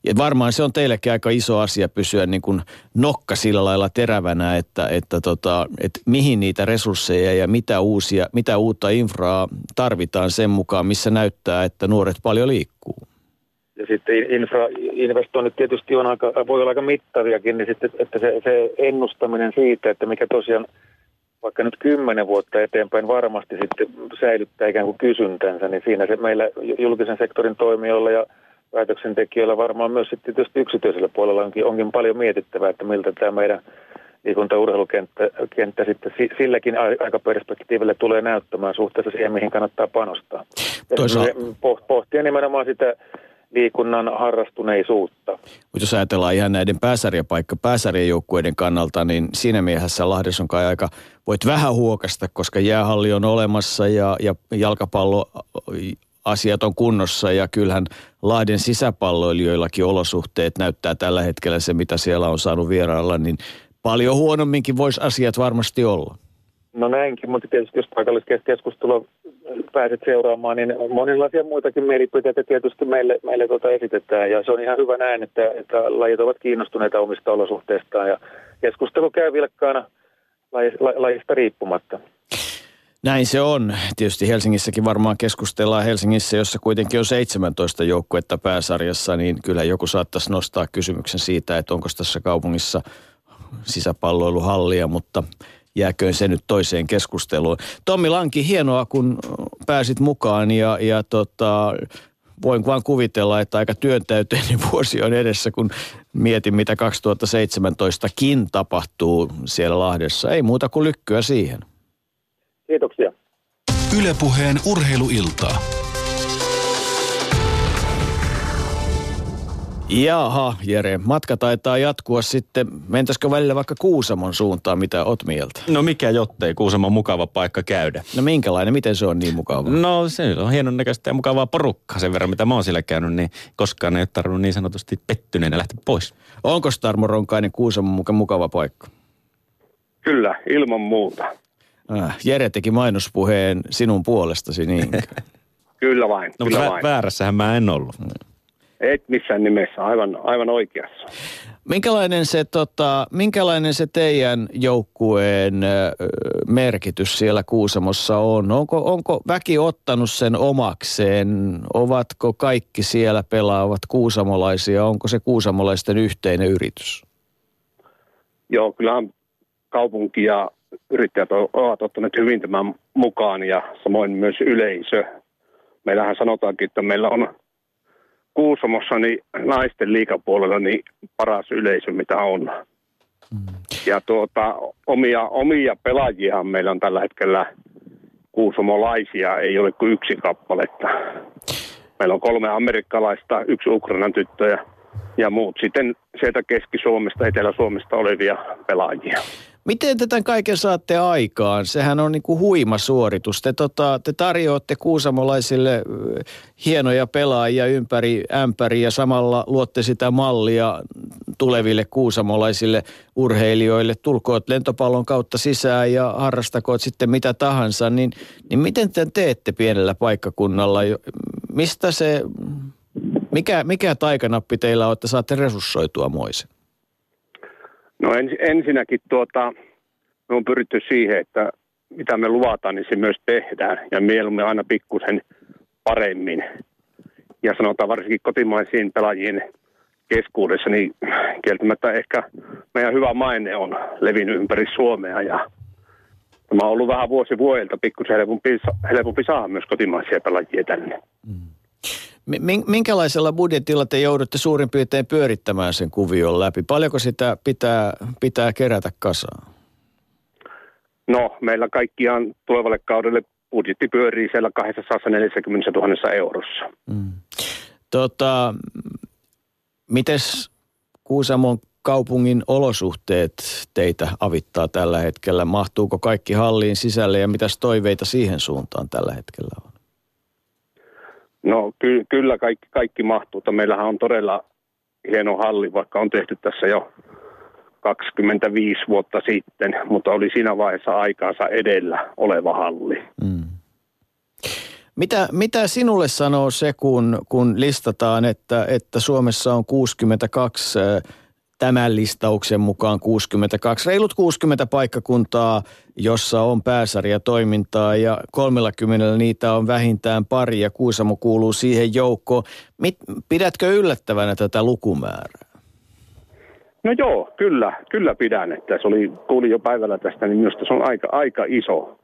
S2: ja varmaan se on teillekin aika iso asia pysyä niin kuin nokka sillä lailla terävänä, että, että, tota, että mihin niitä resursseja ja mitä, uusia, mitä uutta infraa tarvitaan sen mukaan, missä näyttää, että nuoret paljon liikkuu
S5: ja sitten infrainvestoinnit tietysti on aika, voi olla aika mittaviakin, niin sitten, että se, se ennustaminen siitä, että mikä tosiaan vaikka nyt kymmenen vuotta eteenpäin varmasti sitten säilyttää ikään kuin kysyntänsä, niin siinä se meillä julkisen sektorin toimijoilla ja päätöksentekijöillä varmaan myös sitten tietysti yksityisellä puolella onkin, onkin paljon mietittävää, että miltä tämä meidän liikunta-urheilukenttä kenttä sitten silläkin aikaperspektiiville tulee näyttämään suhteessa siihen, mihin kannattaa panostaa. Toisaalta... Pohtia nimenomaan sitä liikunnan harrastuneisuutta.
S2: Mutta jos ajatellaan ihan näiden pääsarjapaikka pääsarjajoukkueiden kannalta, niin siinä miehessä Lahdessa on kai aika, voit vähän huokasta, koska jäähalli on olemassa ja, ja jalkapallo asiat on kunnossa ja kyllähän Lahden sisäpalloilijoillakin olosuhteet näyttää tällä hetkellä se, mitä siellä on saanut vierailla, niin paljon huonomminkin voisi asiat varmasti olla.
S5: No näinkin, mutta tietysti jos paikalliskeskustelua pääset seuraamaan, niin monenlaisia muitakin mielipiteitä tietysti meille, meille tuota esitetään. Ja se on ihan hyvä näin, että, että lajit ovat kiinnostuneita omista olosuhteistaan ja keskustelu käy vilkkaana lajista riippumatta.
S2: Näin se on. Tietysti Helsingissäkin varmaan keskustellaan Helsingissä, jossa kuitenkin on 17 joukkuetta pääsarjassa, niin kyllä joku saattaisi nostaa kysymyksen siitä, että onko tässä kaupungissa sisäpalloiluhallia, mutta jääköön se nyt toiseen keskusteluun. Tommi Lanki, hienoa kun pääsit mukaan ja, ja tota, voin vaan kuvitella, että aika työntäyteinen vuosi on edessä, kun mietin, mitä 2017kin tapahtuu siellä Lahdessa. Ei muuta kuin lykkyä siihen.
S5: Kiitoksia.
S1: Ylepuheen urheiluiltaa.
S2: Jaha, Jere, matka taitaa jatkua sitten. Mentäisikö välillä vaikka Kuusamon suuntaan, mitä oot mieltä?
S3: No mikä jottei, Kuusamo on mukava paikka käydä.
S2: No minkälainen, miten se on niin mukava?
S3: No se on hienon näköistä ja mukavaa porukkaa sen verran, mitä mä oon siellä käynyt, niin koskaan ei ole tarvinnut niin sanotusti pettyneenä lähteä pois.
S2: Onko Tarmo Ronkainen Kuusamon muka mukava paikka?
S6: Kyllä, ilman muuta.
S2: Äh, Jere teki mainospuheen sinun puolestasi, niin?
S6: kyllä vain,
S3: no,
S6: kyllä
S3: vä-
S6: vain.
S3: väärässähän mä en ollut.
S6: Et missään nimessä, aivan, aivan oikeassa.
S2: Minkälainen se, tota, minkälainen se teidän joukkueen ö, merkitys siellä Kuusamossa on? Onko, onko väki ottanut sen omakseen? Ovatko kaikki siellä pelaavat kuusamolaisia? Onko se kuusamolaisten yhteinen yritys?
S6: Joo, kyllähän kaupunki ja yrittäjät ovat ottaneet hyvin tämän mukaan ja samoin myös yleisö. Meillähän sanotaankin, että meillä on Kuusamossa niin naisten liikapuolella niin paras yleisö, mitä on. Mm. Ja tuota, omia, omia pelaajia meillä on tällä hetkellä kuusamolaisia, ei ole kuin yksi kappaletta. Meillä on kolme amerikkalaista, yksi Ukrainan tyttöjä ja muut sitten sieltä Keski-Suomesta, Etelä-Suomesta olevia pelaajia.
S2: Miten te tämän kaiken saatte aikaan? Sehän on niin kuin huima suoritus. Te, tota, te tarjoatte kuusamolaisille hienoja pelaajia ympäri ämpäri ja samalla luotte sitä mallia tuleville kuusamolaisille urheilijoille. Tulkoot lentopallon kautta sisään ja harrastakoot sitten mitä tahansa. Niin, niin miten te teette pienellä paikkakunnalla? Mistä se, mikä, mikä taikanappi teillä on, että saatte resurssoitua moisen?
S6: No ens, ensinnäkin tuota, me on pyritty siihen, että mitä me luvataan, niin se myös tehdään. Ja mieluummin aina pikkusen paremmin. Ja sanotaan varsinkin kotimaisiin pelaajien keskuudessa, niin kieltämättä ehkä meidän hyvä maine on levinnyt ympäri Suomea. Ja tämä on ollut vähän vuosi vuodelta pikkusen helpompi, helpompi saada myös kotimaisia pelaajia tänne. Mm.
S2: Minkälaisella budjetilla te joudutte suurin piirtein pyörittämään sen kuvion läpi? Paljonko sitä pitää, pitää kerätä kasaan?
S6: No, meillä kaikkiaan tulevalle kaudelle budjetti pyörii siellä 240 000 eurossa. Mm.
S2: Tota, mites Kuusamon kaupungin olosuhteet teitä avittaa tällä hetkellä? Mahtuuko kaikki halliin sisälle ja mitäs toiveita siihen suuntaan tällä hetkellä on?
S6: No ky- kyllä kaikki, kaikki mahtuu. Meillähän on todella hieno halli, vaikka on tehty tässä jo 25 vuotta sitten, mutta oli siinä vaiheessa aikaansa edellä oleva halli. Mm.
S2: Mitä, mitä sinulle sanoo se, kun, kun listataan, että, että Suomessa on 62 tämän listauksen mukaan 62, reilut 60 paikkakuntaa, jossa on pääsarjatoimintaa ja 30 niitä on vähintään pari ja Kuusamo kuuluu siihen joukkoon. Mit, pidätkö yllättävänä tätä lukumäärää?
S6: No joo, kyllä, kyllä pidän. Että se oli, kuulin jo päivällä tästä, niin minusta se on aika, aika iso.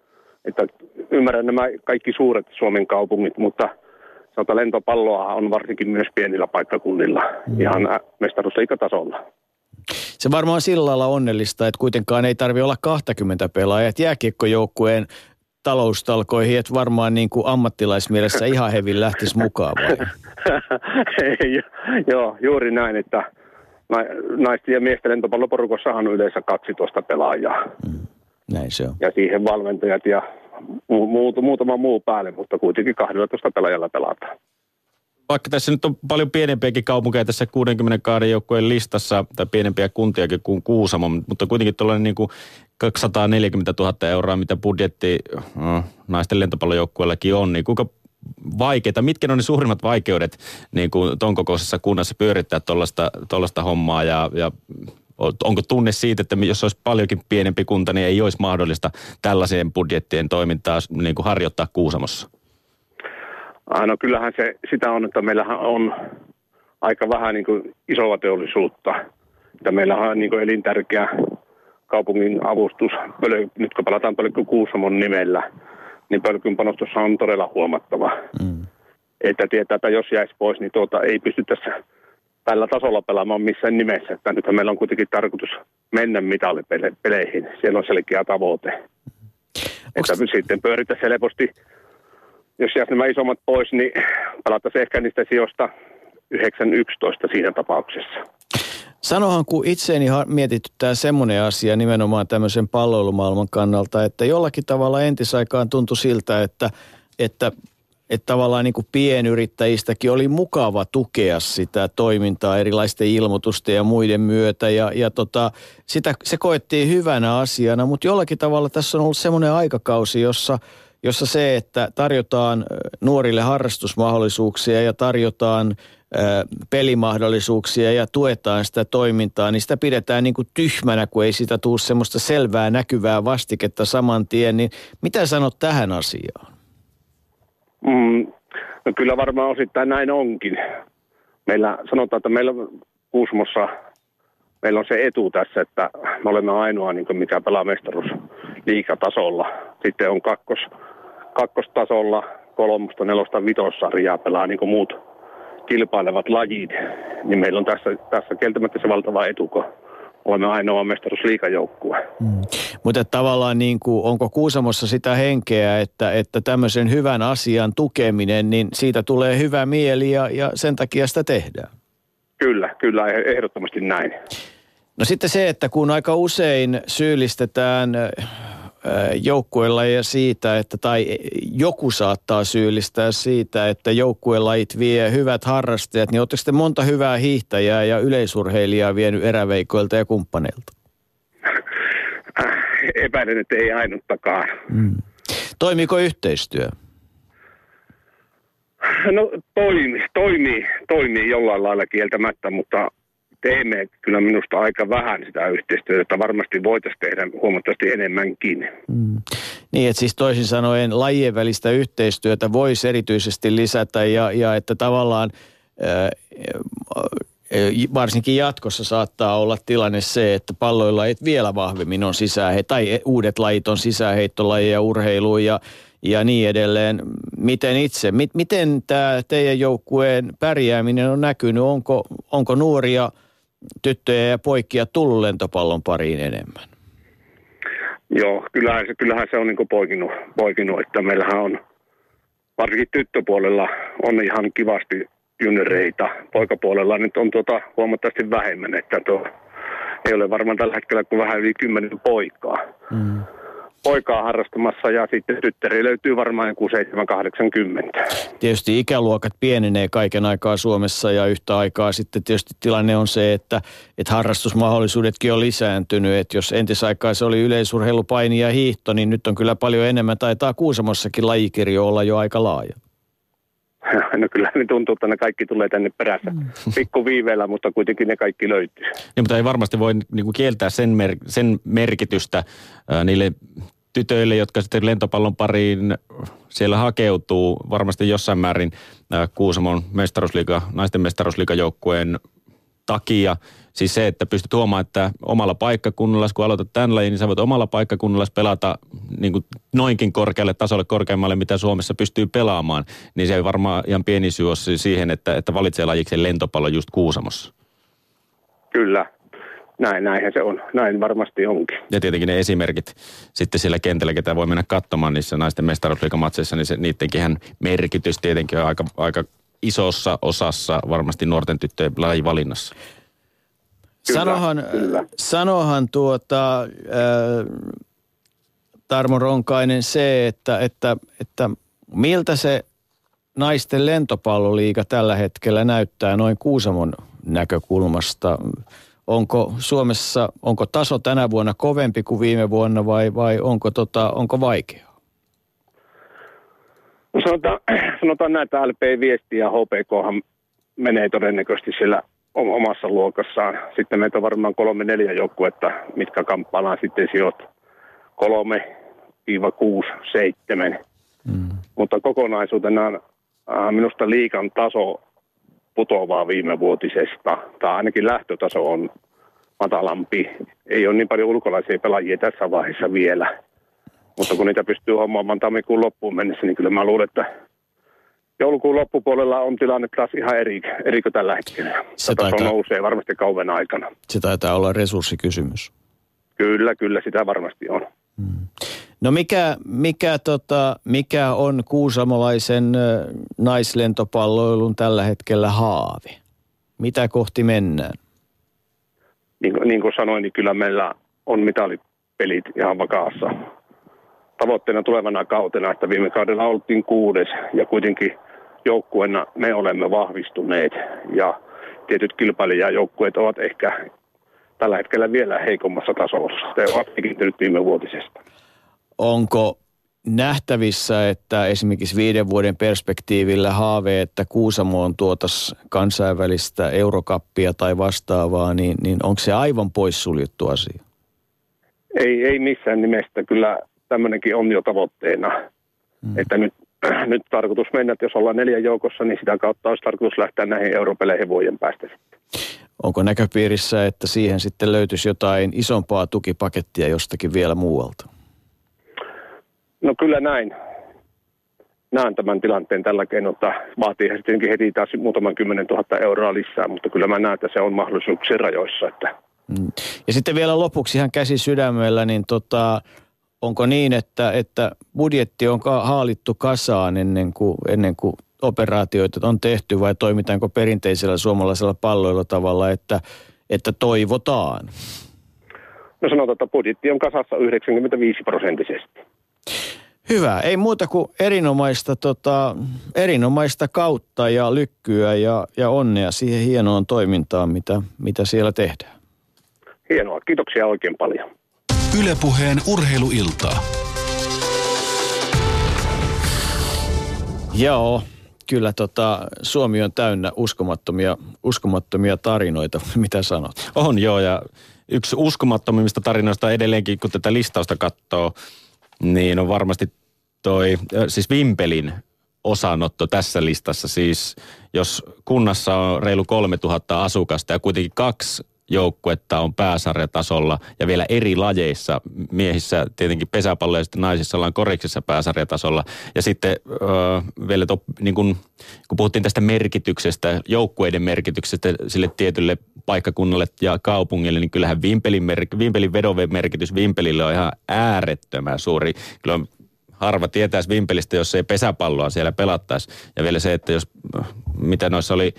S6: Että ymmärrän nämä kaikki suuret Suomen kaupungit, mutta sanotaan lentopalloa on varsinkin myös pienillä paikkakunnilla mm. ihan mestaruusliikatasolla.
S2: Se varmaan sillä lailla onnellista, että kuitenkaan ei tarvi olla 20 pelaajaa. Jääkiekkojoukkueen taloustalkoihin, että varmaan niin kuin ammattilaismielessä ihan hevin lähtisi mukaan vai?
S6: Joo, juuri näin, että naisten ja miesten lentopalloporukossahan on yleensä 12 pelaajaa. Mm,
S2: näin se on.
S6: Ja siihen valmentajat ja mu- muutama muu päälle, mutta kuitenkin 12 pelaajalla pelataan
S3: vaikka tässä nyt on paljon pienempiäkin kaupunkeja tässä 62 joukkueen listassa, tai pienempiä kuntiakin kuin Kuusamo, mutta kuitenkin tuollainen niin kuin 240 000 euroa, mitä budjetti no, naisten lentopallojoukkueellakin on, niin kuinka vaikeita, mitkä on ne suurimmat vaikeudet niin kuin ton kokoisessa kunnassa pyörittää tuollaista hommaa ja, ja onko tunne siitä, että jos olisi paljonkin pienempi kunta, niin ei olisi mahdollista tällaiseen budjettien toimintaa niin kuin harjoittaa Kuusamossa?
S6: No kyllähän se sitä on, että meillähän on aika vähän niin kuin isoa teollisuutta. Että meillähän on niin kuin elintärkeä kaupungin avustus, pölö, nyt kun palataan Pölkky Kuusamon nimellä, niin Pölkyn panostus on todella huomattava. Mm. Että tietää, että jos jäisi pois, niin tuota, ei pysty tässä tällä tasolla pelaamaan missään nimessä. Että nyt meillä on kuitenkin tarkoitus mennä mitallipeleihin. Siellä on selkeä tavoite. Onks... Että sitten pyörittäisiin helposti jos jäisi nämä isommat pois, niin palattaisiin ehkä niistä sijoista 9-11 siinä tapauksessa.
S2: Sanohan, kun itseeni mietityttää semmoinen asia nimenomaan tämmöisen palloilumaailman kannalta, että jollakin tavalla entisaikaan tuntui siltä, että, että, että tavallaan niin kuin pienyrittäjistäkin oli mukava tukea sitä toimintaa erilaisten ilmoitusten ja muiden myötä. Ja, ja tota, sitä, se koettiin hyvänä asiana, mutta jollakin tavalla tässä on ollut semmoinen aikakausi, jossa – jossa se, että tarjotaan nuorille harrastusmahdollisuuksia ja tarjotaan pelimahdollisuuksia ja tuetaan sitä toimintaa, niin sitä pidetään niin kuin tyhmänä, kun ei sitä tule semmoista selvää näkyvää vastiketta saman tien. Niin mitä sanot tähän asiaan?
S6: Mm, no kyllä varmaan osittain näin onkin. Meillä sanotaan, että meillä Kuusmossa meillä on se etu tässä, että me olemme ainoa, niin kuin mikä pelaa mestaruus liikatasolla. Sitten on kakkos, kakkostasolla kolmosta, nelosta, vitossarjaa pelaa niin kuin muut kilpailevat lajit. Niin meillä on tässä, tässä kieltämättä se valtava etu, kun olemme ainoa mestaruusliikajoukkue. Mm.
S2: Mutta tavallaan niin kuin, onko Kuusamossa sitä henkeä, että, että tämmöisen hyvän asian tukeminen, niin siitä tulee hyvä mieli ja, ja sen takia sitä tehdään?
S6: Kyllä, kyllä, ehdottomasti näin.
S2: No sitten se, että kun aika usein syyllistetään joukkuelajeja siitä, että tai joku saattaa syyllistää siitä, että joukkuelajit vie hyvät harrastajat, niin oletteko sitten monta hyvää hiihtäjää ja yleisurheilijaa vienyt eräveikoilta ja kumppaneilta?
S6: Epäilen, että ei ainuttakaan. Mm.
S2: Toimiiko yhteistyö?
S6: No toimii, toimii, toimii jollain lailla kieltämättä, mutta teemme kyllä minusta aika vähän sitä yhteistyötä, että varmasti voitaisiin tehdä huomattavasti enemmänkin. Mm.
S2: Niin, että siis toisin sanoen lajien välistä yhteistyötä voisi erityisesti lisätä ja, ja että tavallaan ää, varsinkin jatkossa saattaa olla tilanne se, että palloilla ei vielä vahvemmin on sisähe, tai uudet lajit on sisäheittolajeja urheiluun ja, ja niin edelleen. Miten itse, miten tämä teidän joukkueen pärjääminen on näkynyt? Onko, onko nuoria – tyttöjä ja poikia tullut lentopallon pariin enemmän?
S6: Joo, kyllähän se, kyllähän se on niin poikinut, poikinut, että meillähän on varsinkin tyttöpuolella on ihan kivasti junioreita. Poikapuolella nyt on tuota huomattavasti vähemmän, että tuo ei ole varmaan tällä hetkellä kuin vähän yli kymmenen poikaa. Mm poikaa harrastamassa ja sitten tyttäri löytyy varmaan joku 780.
S2: Tietysti ikäluokat pienenee kaiken aikaa Suomessa ja yhtä aikaa sitten tietysti tilanne on se, että, että harrastusmahdollisuudetkin on lisääntynyt. Että jos entisaikaa se oli yleisurheilu, paini ja hiihto, niin nyt on kyllä paljon enemmän. Taitaa Kuusamossakin lajikirjo olla jo aika laaja.
S6: No kyllä ne tuntuu, että ne kaikki tulee tänne perässä. Mm. Pikku viiveellä, mutta kuitenkin ne kaikki löytyy.
S3: Niin, mutta ei varmasti voi niin kuin kieltää sen, mer- sen merkitystä äh, niille tytöille, jotka sitten lentopallon pariin siellä hakeutuu varmasti jossain määrin äh, Kuusamon mestaruusliiga, naisten mestaruusliigajoukkueen takia. Siis se, että pystyt huomaamaan, että omalla paikkakunnalla, kun aloitat tämän lajin, niin sä voit omalla paikkakunnalla pelata niin kuin noinkin korkealle tasolle, korkeammalle, mitä Suomessa pystyy pelaamaan. Niin se ei varmaan ihan pieni syy siihen, että, että valitsee lajiksen lentopallo just Kuusamossa.
S6: Kyllä, näin, näinhän se on. Näin varmasti onkin.
S3: Ja tietenkin ne esimerkit sitten siellä kentällä, ketä voi mennä katsomaan niissä naisten mestaruusliikamatseissa, niin se, niidenkin merkitys tietenkin on aika, aika isossa osassa varmasti nuorten tyttöjen lajivalinnassa.
S2: Kyllä, sanohan, kyllä. sanohan tuota, äh, Tarmo Ronkainen se, että, että, että miltä se naisten lentopalloliiga tällä hetkellä näyttää noin Kuusamon näkökulmasta. Onko Suomessa, onko taso tänä vuonna kovempi kuin viime vuonna vai, vai onko, tota, onko vaikeaa?
S6: No sanotaan, sanotaan näin, että LP-viesti ja HPK menee todennäköisesti sillä omassa luokassaan. Sitten meitä on varmaan kolme neljä joukkuetta, mitkä kamppaillaan sitten sijot kolme, viiva kuusi, seitsemän. Mm. Mutta kokonaisuutena äh, minusta liikan taso putoavaa viime vuotisesta, tai ainakin lähtötaso on matalampi. Ei ole niin paljon ulkolaisia pelaajia tässä vaiheessa vielä. Mutta kun niitä pystyy hommaamaan tammikuun loppuun mennessä, niin kyllä mä luulen, että joulukuun loppupuolella on tilanne taas ihan eri, eri kuin tällä hetkellä. Se taitaa, nousee varmasti kauan aikana.
S2: Se taitaa olla resurssikysymys.
S6: Kyllä, kyllä sitä varmasti on. Hmm.
S2: No mikä, mikä, tota, mikä on kuusamolaisen naislentopalloilun tällä hetkellä haave? Mitä kohti mennään?
S6: Niin, niin kuin sanoin, niin kyllä meillä on mitalipelit ihan vakaassa. Tavoitteena tulevana kautena, että viime kaudella oltiin kuudes ja kuitenkin joukkueena me olemme vahvistuneet ja tietyt kilpailijajoukkueet ovat ehkä tällä hetkellä vielä heikommassa tasossa. Te ovat viime vuotisesta.
S2: Onko nähtävissä, että esimerkiksi viiden vuoden perspektiivillä haave, että Kuusamoon tuotas kansainvälistä eurokappia tai vastaavaa, niin, niin onko se aivan poissuljettu asia?
S6: Ei, ei missään nimestä. Kyllä tämmöinenkin on jo tavoitteena. Hmm. Että nyt, nyt tarkoitus mennä, että jos ollaan neljän joukossa, niin sitä kautta olisi tarkoitus lähteä näihin europeleihin vuoden päästä sitten.
S2: Onko näköpiirissä, että siihen sitten löytyisi jotain isompaa tukipakettia jostakin vielä muualta?
S6: No kyllä näin. Näen tämän tilanteen tällä keinolla. Vaatii tietenkin heti taas muutaman kymmenen tuhatta euroa lisää, mutta kyllä mä näen, että se on mahdollisuuksien rajoissa. Että.
S2: Mm. Ja sitten vielä lopuksi ihan käsi sydämellä, niin tota, onko niin, että, että budjetti on haalittu kasaan ennen kuin, ennen kuin operaatioita on tehty vai toimitaanko perinteisellä suomalaisella palloilla tavalla, että, että toivotaan?
S6: No sanotaan, että budjetti on kasassa 95 prosenttisesti.
S2: Hyvä. Ei muuta kuin erinomaista, tota, erinomaista kautta ja lykkyä ja, ja onnea siihen hienoon toimintaan, mitä, mitä siellä tehdään.
S6: Hienoa. Kiitoksia oikein paljon.
S1: Ylepuheen urheiluiltaa.
S2: Joo, kyllä tota, Suomi on täynnä uskomattomia, uskomattomia tarinoita. Mitä sanot?
S3: On joo ja yksi uskomattomimmista tarinoista edelleenkin, kun tätä listausta katsoo, niin on varmasti toi, siis Vimpelin osanotto tässä listassa. Siis jos kunnassa on reilu 3000 asukasta ja kuitenkin kaksi joukkuetta on pääsarjatasolla ja vielä eri lajeissa. Miehissä tietenkin pesäpallo ja sitten naisissa ollaan koriksessa pääsarjatasolla. Ja sitten öö, vielä to, niin kun, kun puhuttiin tästä merkityksestä, joukkueiden merkityksestä sille tietylle paikkakunnalle ja kaupungille, niin kyllähän Vimpelin, mer- Vimpelin vedove merkitys Vimpelille on ihan äärettömän suuri. Kyllä on harva tietäisi Vimpelistä, jos ei pesäpalloa siellä pelattaisi. Ja vielä se, että jos, mitä noissa oli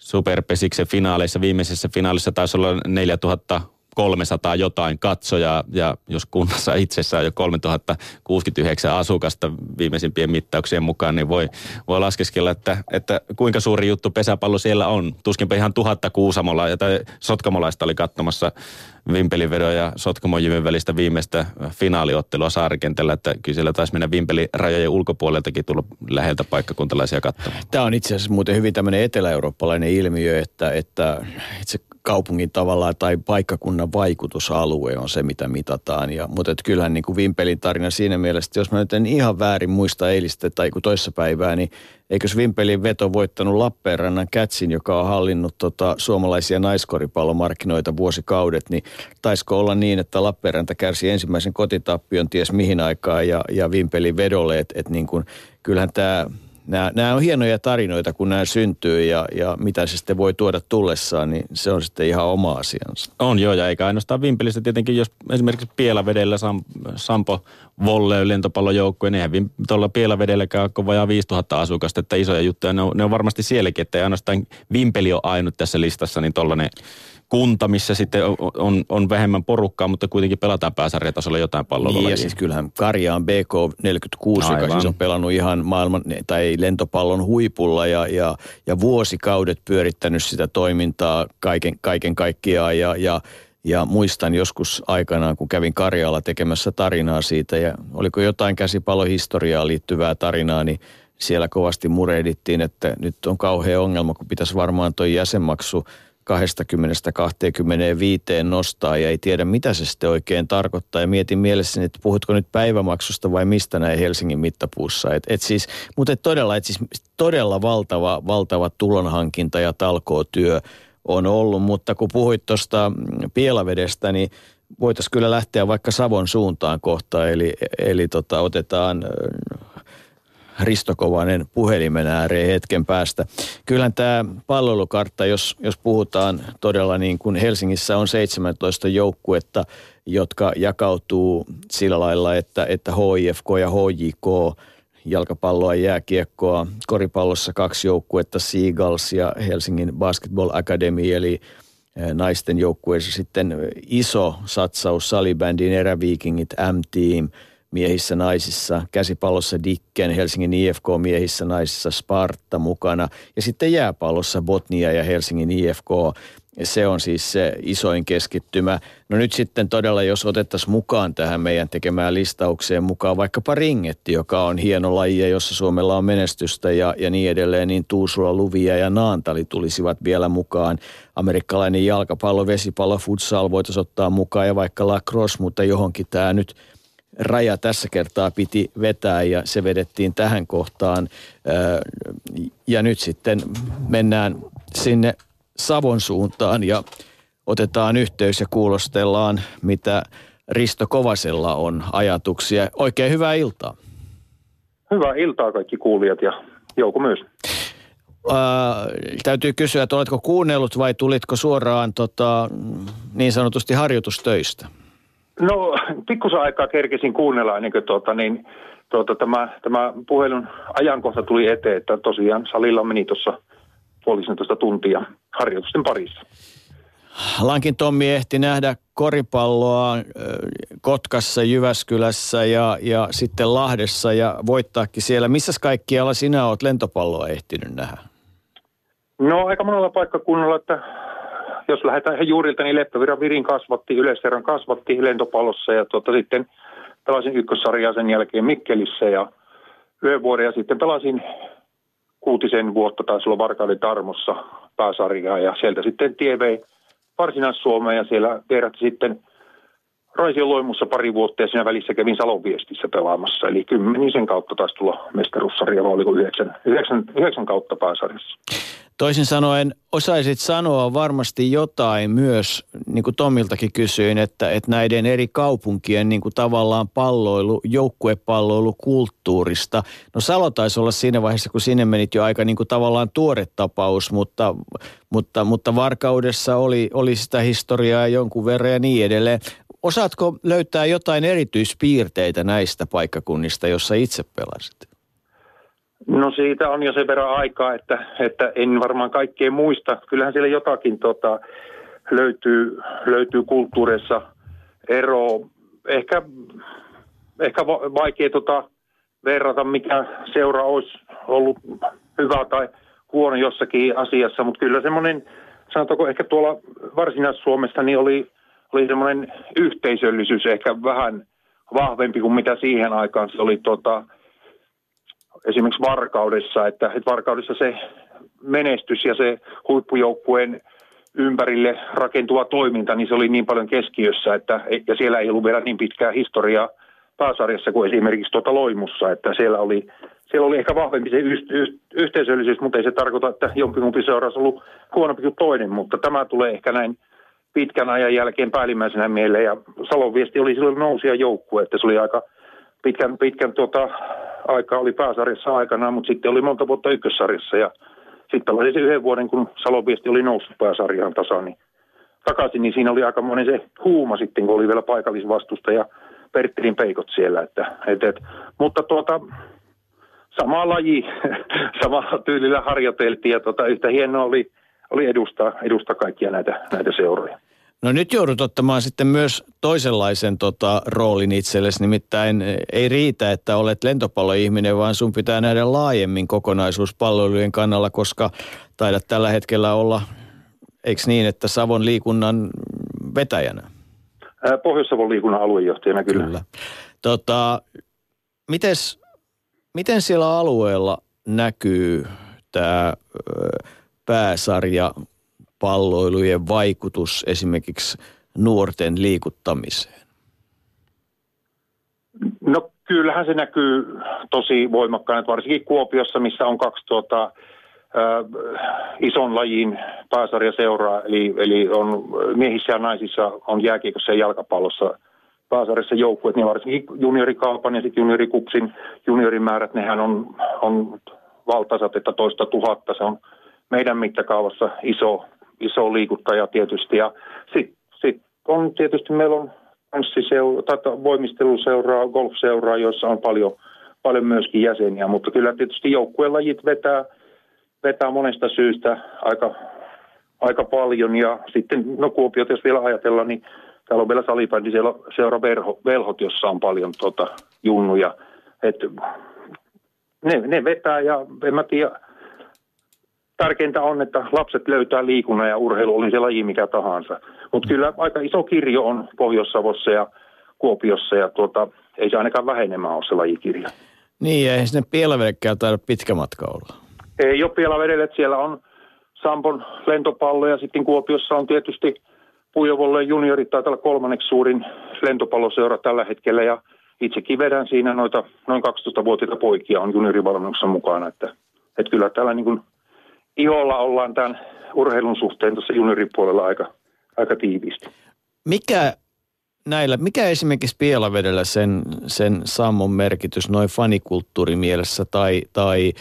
S3: Superpesiksen finaaleissa, viimeisessä finaalissa taisi olla 4000 300 jotain katsojaa ja jos kunnassa itsessään jo 3069 asukasta viimeisimpien mittauksien mukaan, niin voi, voi laskeskella, että, että kuinka suuri juttu pesäpallo siellä on. Tuskinpa ihan tuhatta kuusamola tai sotkamolaista oli katsomassa Vimpelin ja Sotkamon välistä viimeistä finaaliottelua saarikentällä, että kyllä siellä taisi mennä Vimpelin rajojen ulkopuoleltakin tulla läheltä paikkakuntalaisia katsomaan.
S2: Tämä on itse asiassa muuten hyvin tämmöinen etelä-eurooppalainen ilmiö, että, että itse kaupungin tavallaan tai paikkakunnan vaikutusalue on se, mitä mitataan. Ja, mutta että kyllähän niin kuin Vimpelin tarina siinä mielessä, jos mä nyt en ihan väärin muista eilistä tai kun toissa päivää, niin eikös Vimpelin veto voittanut Lappeenrannan Kätsin, joka on hallinnut tota, suomalaisia naiskoripallomarkkinoita vuosikaudet, niin taisiko olla niin, että Lappeenranta kärsi ensimmäisen kotitappion ties mihin aikaan ja, ja Vimpelin vedolle, että et niin kuin, kyllähän tämä nämä, nämä on hienoja tarinoita, kun nämä syntyy ja, ja mitä se sitten voi tuoda tullessaan, niin se on sitten ihan oma asiansa.
S3: On joo, ja eikä ainoastaan Vimpelissä tietenkin, jos esimerkiksi Pielavedellä Sam, Sampo Volle lentopallojoukkue, niin eihän tuolla Pielavedelläkään ole vajaa 5000 asukasta, että isoja juttuja, ne on, ne on varmasti sielläkin, että ei ainoastaan Vimpeli ole ainut tässä listassa, niin tuollainen kunta, missä sitten on, on, on vähemmän porukkaa, mutta kuitenkin pelataan pääsarjatasolla jotain palloa.
S2: Niin, ja siis kyllähän Karja on BK46, Aivan. joka siis on pelannut ihan maailman tai lentopallon huipulla ja, ja, ja vuosikaudet pyörittänyt sitä toimintaa kaiken, kaiken kaikkiaan ja, ja ja muistan joskus aikanaan, kun kävin Karjalla tekemässä tarinaa siitä ja oliko jotain käsipallohistoriaan liittyvää tarinaa, niin siellä kovasti murehdittiin, että nyt on kauhea ongelma, kun pitäisi varmaan tuo jäsenmaksu 20-25 nostaa ja ei tiedä mitä se sitten oikein tarkoittaa. Ja mietin mielessäni, että puhutko nyt päivämaksusta vai mistä näin Helsingin mittapuussa. Et, et siis, mutta et todella, et siis todella valtava, valtava tulonhankinta ja talkootyö on ollut. Mutta kun puhuit tuosta Pielavedestä, niin voitaisiin kyllä lähteä vaikka Savon suuntaan kohta. Eli, eli tota, otetaan Risto Kovanen puhelimen ääreen hetken päästä. Kyllähän tämä palvelukartta, jos, jos puhutaan todella niin kuin Helsingissä on 17 joukkuetta, jotka jakautuu sillä lailla, että, että HIFK ja HJK jalkapalloa ja jääkiekkoa. Koripallossa kaksi joukkuetta, Seagulls ja Helsingin Basketball Academy, eli eh, naisten joukkueessa sitten iso satsaus salibändiin, eräviikingit, M-Team – miehissä naisissa, käsipallossa Dicken, Helsingin IFK miehissä naisissa Sparta mukana ja sitten jääpallossa Botnia ja Helsingin IFK. se on siis se isoin keskittymä. No nyt sitten todella, jos otettaisiin mukaan tähän meidän tekemään listaukseen mukaan vaikkapa ringetti, joka on hieno laji jossa Suomella on menestystä ja, ja niin edelleen, niin Tuusula, Luvia ja Naantali tulisivat vielä mukaan. Amerikkalainen jalkapallo, vesipallo, futsal voitaisiin ottaa mukaan ja vaikka lacrosse, mutta johonkin tämä nyt raja tässä kertaa piti vetää ja se vedettiin tähän kohtaan. Ja nyt sitten mennään sinne Savon suuntaan ja otetaan yhteys ja kuulostellaan, mitä Risto Kovasella on ajatuksia. Oikein hyvää iltaa.
S7: Hyvää iltaa kaikki kuulijat ja Jouko myös.
S2: Ää, täytyy kysyä, että oletko kuunnellut vai tulitko suoraan tota, niin sanotusti harjoitustöistä?
S7: No pikkusen aikaa kerkesin kuunnella ennen kuin tuota, niin, tuota, tämä, tämä puhelun ajankohta tuli eteen, että tosiaan salilla meni tuossa – puolisentoista tuntia harjoitusten parissa.
S2: Lankin Tommi ehti nähdä koripalloa Kotkassa, Jyväskylässä ja, ja sitten Lahdessa ja voittaakin siellä. Missä kaikkialla sinä olet lentopalloa ehtinyt nähdä?
S7: No aika monella paikkakunnalla, että jos lähdetään juurilta, niin Leppäviran Virin kasvatti, Yleisherran kasvatti lentopallossa ja tuota, sitten pelasin ykkössarjaa sen jälkeen Mikkelissä ja yövuoden ja sitten pelasin kuutisen vuotta taisi olla Varkauden Tarmossa pääsarjaa ja sieltä sitten tie vei Varsinais-Suomeen ja siellä vierätti sitten Raision Loimussa pari vuotta ja siinä välissä kävin Salon viestissä pelaamassa. Eli kymmenisen kautta taisi tulla mestaruussarja, vai oliko yhdeksän, yhdeksän, yhdeksän kautta pääsarjassa.
S2: Toisin sanoen osaisit sanoa varmasti jotain myös, niin kuin Tomiltakin kysyin, että, että näiden eri kaupunkien niin kuin tavallaan palloilu, joukkuepalloilukulttuurista. No Salo taisi olla siinä vaiheessa, kun sinne menit jo aika niin kuin tavallaan tuore tapaus, mutta, mutta, mutta Varkaudessa oli, oli sitä historiaa jonkun verran ja niin edelleen. Osaatko löytää jotain erityispiirteitä näistä paikkakunnista, jossa itse pelasit?
S7: No siitä on jo sen verran aikaa, että, että en varmaan kaikkea muista. Kyllähän siellä jotakin tota, löytyy, löytyy kulttuurissa ero. Ehkä, ehkä vaikea tota, verrata, mikä seura olisi ollut hyvä tai huono jossakin asiassa, mutta kyllä semmoinen, sanotaanko ehkä tuolla Varsinais-Suomessa, niin oli, oli semmoinen yhteisöllisyys ehkä vähän vahvempi kuin mitä siihen aikaan se oli tota, esimerkiksi Varkaudessa, että, että Varkaudessa se menestys ja se huippujoukkueen ympärille rakentuva toiminta, niin se oli niin paljon keskiössä, että, ja siellä ei ollut vielä niin pitkää historiaa pääsarjassa kuin esimerkiksi tuota Loimussa, että siellä oli, siellä oli ehkä vahvempi se y- y- yhteisöllisyys, mutta ei se tarkoita, että jompikumpi seura olisi ollut huonompi kuin toinen, mutta tämä tulee ehkä näin pitkän ajan jälkeen päällimmäisenä mieleen, ja Salon viesti oli silloin nousia joukkue, että se oli aika pitkän, pitkän tuota, aikaa oli pääsarjassa aikanaan, mutta sitten oli monta vuotta ykkössarjassa ja sitten oli se yhden vuoden, kun Salonviesti oli noussut pääsarjaan tasa, niin takaisin, niin siinä oli aika monen se huuma sitten, kun oli vielä paikallisvastusta ja Perttelin peikot siellä. Että, et, et, mutta tuota, sama laji, samalla tyylillä harjoiteltiin ja tuota, yhtä hienoa oli, oli edustaa, edustaa kaikkia näitä, näitä seuroja.
S2: No nyt joudut ottamaan sitten myös toisenlaisen tota, roolin itsellesi, nimittäin ei riitä, että olet lentopalloihminen, vaan sun pitää nähdä laajemmin kokonaisuus palvelujen kannalla, koska taidat tällä hetkellä olla, eikö niin, että Savon liikunnan vetäjänä?
S7: Pohjois-Savon liikunnan aluejohtajana kyllä. kyllä.
S2: Tota, mites, miten siellä alueella näkyy tämä pääsarja palloilujen vaikutus esimerkiksi nuorten liikuttamiseen?
S7: No kyllähän se näkyy tosi voimakkaana, varsinkin Kuopiossa, missä on kaksi tuota, äh, ison lajin pääsarjaseuraa, eli, eli on miehissä ja naisissa on jääkiekossa ja jalkapallossa pääsarjassa joukkueet, niin varsinkin juniorikaupan ja sitten juniorikupsin juniorimäärät, nehän on, on valtaisat, että toista tuhatta, se on meidän mittakaavassa iso, iso liikuttaja tietysti. Ja sitten sit on tietysti, meillä on tanssiseura, voimisteluseuraa, golfseuraa, joissa on paljon, paljon myöskin jäseniä, mutta kyllä tietysti joukkueen lajit vetää, vetää monesta syystä aika, aika paljon. Ja sitten, no Kuopiot, jos vielä ajatellaan, niin täällä on vielä salibändi, siellä on seura verho, velhot, jossa on paljon tota, junnuja, että ne, ne vetää ja en mä tiedä, tärkeintä on, että lapset löytää liikunnan ja urheilu, oli se laji mikä tahansa. Mutta kyllä aika iso kirjo on Pohjois-Savossa ja Kuopiossa ja tuota, ei se ainakaan vähenemään ole se lajikirja.
S2: Niin, ja ei sinne Pielavedekään taida pitkä matka olla.
S7: Ei ole Pielavedelle, että siellä on Sampon lentopallo ja sitten Kuopiossa on tietysti Pujovolle juniorit taitaa olla kolmanneksi suurin lentopalloseura tällä hetkellä ja itsekin vedän siinä noita noin 12-vuotiaita poikia on juniorivalmennuksessa mukana, että, että kyllä täällä niin kuin iholla ollaan tämän urheilun suhteen tuossa junioripuolella aika, aika tiiviisti.
S2: Mikä näillä, mikä esimerkiksi Pielavedellä sen, sen Sammon merkitys noin fanikulttuurimielessä tai, tai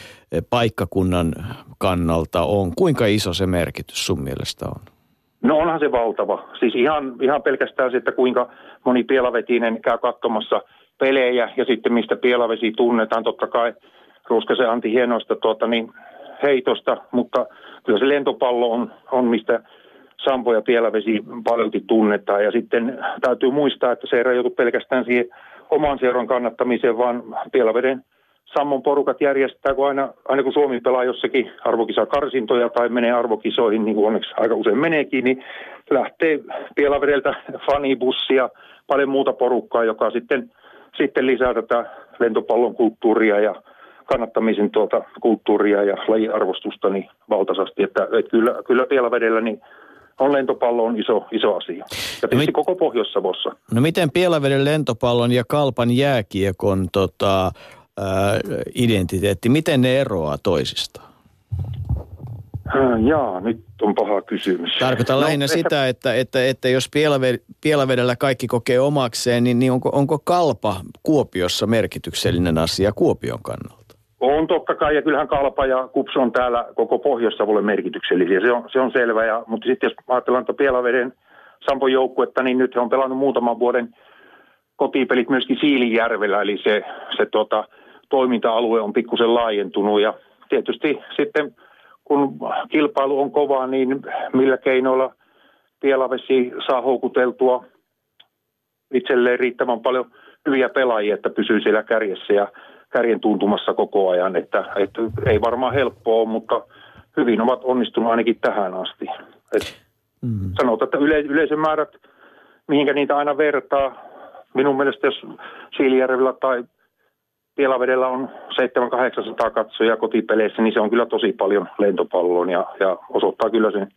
S2: paikkakunnan kannalta on? Kuinka iso se merkitys sun mielestä on?
S7: No onhan se valtava. Siis ihan, ihan pelkästään se, että kuinka moni pielavetinen käy katsomassa pelejä ja sitten mistä pielavesi tunnetaan. Totta kai Ruuskasen Antti hienoista tuota, niin heitosta, mutta kyllä se lentopallo on, on mistä Sampo ja Pielavesi paljon tunnetaan. Ja sitten täytyy muistaa, että se ei rajoitu pelkästään siihen oman seuran kannattamiseen, vaan Pielaveden Sammon porukat järjestää, kun aina, aina kun Suomi pelaa jossakin arvokisakarsintoja tai menee arvokisoihin, niin kuin onneksi aika usein meneekin, niin lähtee Pielavedeltä fanibussia, paljon muuta porukkaa, joka sitten, sitten lisää tätä lentopallon kulttuuria ja kannattamisen tuota kulttuuria ja lajiarvostusta niin valtaisasti. Että, että kyllä, kyllä Pielavedellä niin on lentopallo on iso, iso asia. Ja no mit, koko Pohjois-Savossa.
S2: No miten Pielaveden lentopallon ja Kalpan jääkiekon tota, ää, identiteetti, miten ne eroaa toisistaan?
S7: Jaa, nyt on paha kysymys.
S2: Tarkoitan no, lähinnä ehkä... sitä, että, että, että jos Pielavedellä kaikki kokee omakseen, niin, niin onko, onko kalpa Kuopiossa merkityksellinen asia Kuopion kannalta?
S7: On totta kai, ja kyllähän Kalpa ja Kups on täällä koko Pohjois-Savolle merkityksellisiä, se on, se on selvä. Ja, mutta sitten jos ajatellaan tuota Pielaveden Sampon joukkuetta, niin nyt he on pelannut muutaman vuoden kotipelit myöskin Siilijärvellä, eli se, se tota, toiminta-alue on pikkusen laajentunut. Ja tietysti sitten kun kilpailu on kova, niin millä keinoilla Pielavesi saa houkuteltua itselleen riittävän paljon hyviä pelaajia, että pysyy siellä kärjessä. Ja kärjen tuntumassa koko ajan, että, että ei varmaan helppoa mutta hyvin ovat onnistuneet ainakin tähän asti. Et mm. Sanotaan, että yle, yleisömäärät, mihinkä niitä aina vertaa, minun mielestä jos Siilijärvellä tai Pielavedellä on 700-800 katsoja kotipeleissä, niin se on kyllä tosi paljon lentopalloon ja, ja osoittaa kyllä sen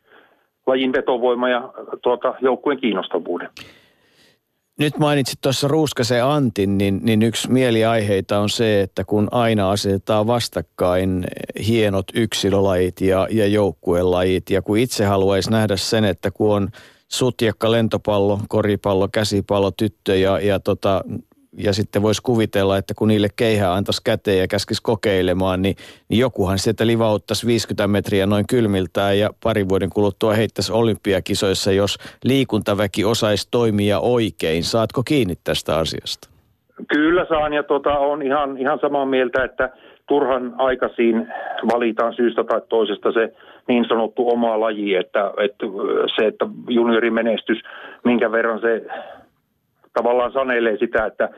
S7: lajin vetovoima ja tuota, joukkueen kiinnostavuuden.
S2: Nyt mainitsit tuossa Ruuskasen Antin, niin, niin yksi mieliaiheita on se, että kun aina asetetaan vastakkain hienot yksilölajit ja, ja joukkuelajit, ja kun itse haluaisi nähdä sen, että kun on sutjakka, lentopallo, koripallo, käsipallo, tyttö ja, ja tota, ja sitten voisi kuvitella, että kun niille keihää antaisi käteen ja käskisi kokeilemaan, niin, niin jokuhan sieltä livauttaisi 50 metriä noin kylmiltään ja parin vuoden kuluttua heittäisi olympiakisoissa, jos liikuntaväki osaisi toimia oikein. Saatko kiinni tästä asiasta?
S7: Kyllä saan ja tota, on ihan, ihan samaa mieltä, että turhan aikaisin valitaan syystä tai toisesta se niin sanottu oma laji, että, että se, että juniorimenestys, minkä verran se tavallaan sanelee sitä, että,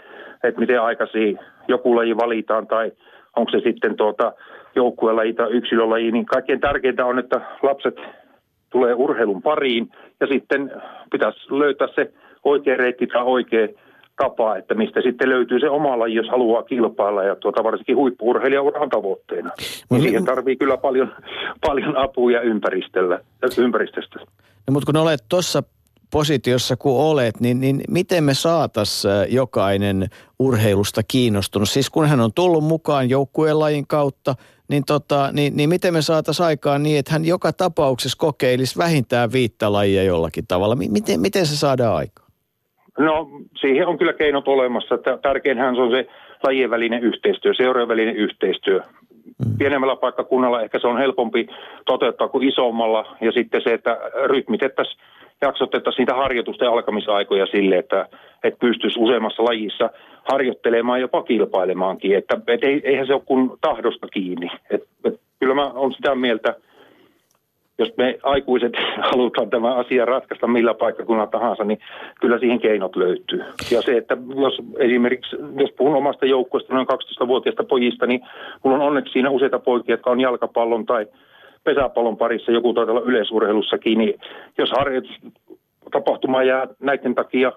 S7: että miten aikaisin joku laji valitaan tai onko se sitten tuota joukkuelaji tai yksilölaji, niin kaikkein tärkeintä on, että lapset tulee urheilun pariin ja sitten pitäisi löytää se oikea reitti tai oikea tapa, että mistä sitten löytyy se oma laji, jos haluaa kilpailla ja tuota varsinkin huippuurheilijauran tavoitteena. Niin siihen tarvii kyllä paljon, paljon apua ympäristöllä, ympäristöstä.
S2: No, mutta kun olet tuossa positiossa kun olet, niin, niin miten me saatas jokainen urheilusta kiinnostunut? Siis kun hän on tullut mukaan joukkueen lajin kautta, niin, tota, niin, niin miten me saatas aikaan niin, että hän joka tapauksessa kokeilisi vähintään viittä lajia jollakin tavalla? Miten, miten se saadaan aikaan?
S7: No siihen on kyllä keinot olemassa. Tärkeinhän se on se lajien välinen yhteistyö, seurojen välinen yhteistyö. Mm. Pienemmällä paikkakunnalla ehkä se on helpompi toteuttaa kuin isommalla. Ja sitten se, että rytmitettäisiin jaksotettaisiin niitä harjoitusten alkamisaikoja sille, että, että pystyisi useammassa lajissa harjoittelemaan jopa kilpailemaankin. Että, et eihän se ole kuin tahdosta kiinni. Et, et, kyllä mä olen sitä mieltä, jos me aikuiset halutaan tämä asia ratkaista millä paikkakunnalla tahansa, niin kyllä siihen keinot löytyy. Ja se, että jos esimerkiksi, jos puhun omasta joukkueesta noin 12-vuotiaista pojista, niin mulla on onneksi siinä useita poikia, jotka on jalkapallon tai pesäpallon parissa, joku olla yleisurheilussakin, niin jos harjoitustapahtuma jää näiden takia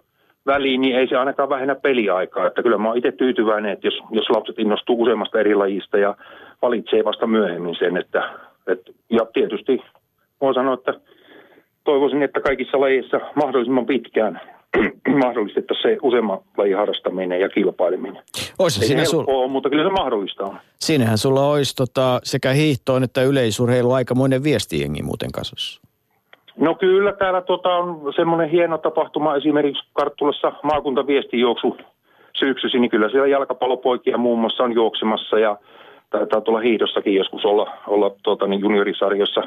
S7: väliin, niin ei se ainakaan vähennä peliaikaa. Että kyllä mä oon itse tyytyväinen, että jos, jos lapset innostuu useammasta eri lajista ja valitsee vasta myöhemmin sen, että, että ja tietysti voin sanoa, että toivoisin, että kaikissa lajeissa mahdollisimman pitkään mahdollistettaisiin se useamman lajin harrastaminen ja kilpaileminen.
S2: Oisa
S7: Ei
S2: siinä sul...
S7: ole, mutta kyllä se mahdollista on.
S2: Siinähän sulla olisi tota, sekä hiihtoon että yleisurheilu aikamoinen viestijengi muuten kasassa.
S7: No kyllä, täällä tota, on semmoinen hieno tapahtuma esimerkiksi Karttulassa maakuntaviestijuoksu syksysi, niin kyllä siellä jalkapallopoikia muun muassa on juoksemassa ja taitaa tulla hiidossakin joskus olla, olla tuota, niin juniorisarjossa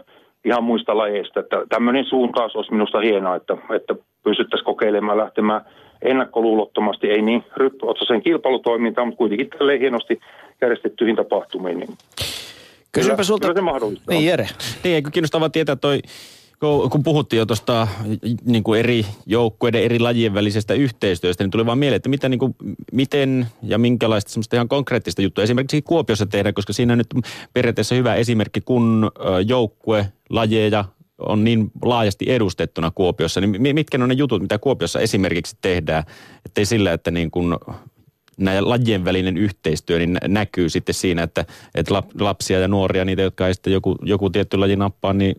S7: ihan muista lajeista. Että tämmöinen suuntaus olisi minusta hienoa, että, että pystyttäisiin kokeilemaan lähtemään ennakkoluulottomasti, ei niin ryppyotsaisen kilpailutoimintaan, mutta kuitenkin tälleen hienosti järjestettyihin tapahtumiin. Niin
S2: Kysynpä
S7: kyllä,
S2: sulta...
S7: Kyllä se mahdollista
S2: Niin. Jere.
S3: Niin, eikö kiinnostavaa tietää toi, kun kun puhuttiin jo tuosta niin kuin eri joukkueiden, eri lajien välisestä yhteistyöstä, niin tuli vaan mieleen, että mitä, niin kuin, miten ja minkälaista semmoista ihan konkreettista juttua esimerkiksi Kuopiossa tehdään, koska siinä nyt periaatteessa hyvä esimerkki, kun joukkue, lajeja on niin laajasti edustettuna Kuopiossa, niin mi- mitkä on ne jutut, mitä Kuopiossa esimerkiksi tehdään, ettei sillä, että niin kuin näiden lajien välinen yhteistyö niin nä- näkyy sitten siinä, että, että lap- lapsia ja nuoria, niitä, jotka ei sitten joku, joku tietty laji nappaa, niin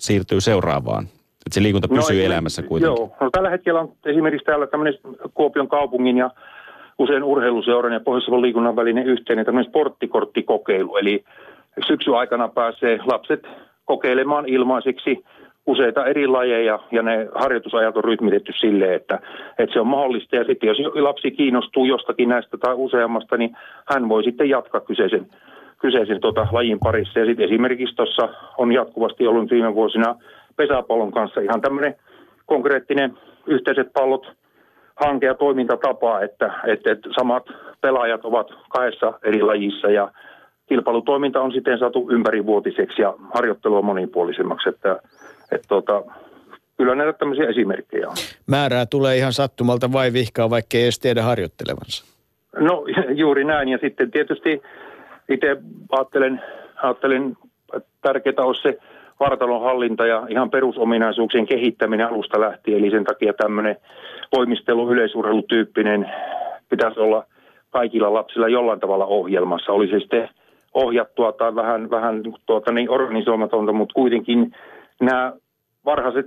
S3: siirtyy seuraavaan. Että se liikunta pysyy no, elämässä kuitenkin.
S7: Joo, no tällä hetkellä on esimerkiksi täällä tämmöinen Kuopion kaupungin ja usein urheiluseuran ja pohjois liikunnan välinen yhteinen tämmöinen sporttikorttikokeilu. Eli syksyn aikana pääsee lapset kokeilemaan ilmaiseksi useita eri lajeja ja ne harjoitusajat on rytmitetty silleen, että, että se on mahdollista. Ja sitten jos lapsi kiinnostuu jostakin näistä tai useammasta, niin hän voi sitten jatkaa kyseisen, kyseisen tota, lajin parissa. Ja sitten esimerkiksi tuossa on jatkuvasti ollut viime vuosina pesäpallon kanssa ihan tämmöinen konkreettinen yhteiset pallot hanke ja toimintatapa, että, että, että samat pelaajat ovat kahdessa eri lajissa ja kilpailutoiminta on siten saatu ympärivuotiseksi ja harjoittelua monipuolisemmaksi, että, että tota, kyllä näitä tämmöisiä esimerkkejä on.
S2: Määrää tulee ihan sattumalta vai vihkaa, vaikka ei edes tiedä harjoittelevansa.
S7: No juuri näin ja sitten tietysti itse ajattelen, ajattelen että tärkeää olisi se vartalon hallinta ja ihan perusominaisuuksien kehittäminen alusta lähtien. Eli sen takia tämmöinen voimistelu, yleisurheilutyyppinen pitäisi olla kaikilla lapsilla jollain tavalla ohjelmassa. Oli se sitten ohjattua tai vähän, vähän tuota, niin organisoimatonta, mutta kuitenkin nämä varhaiset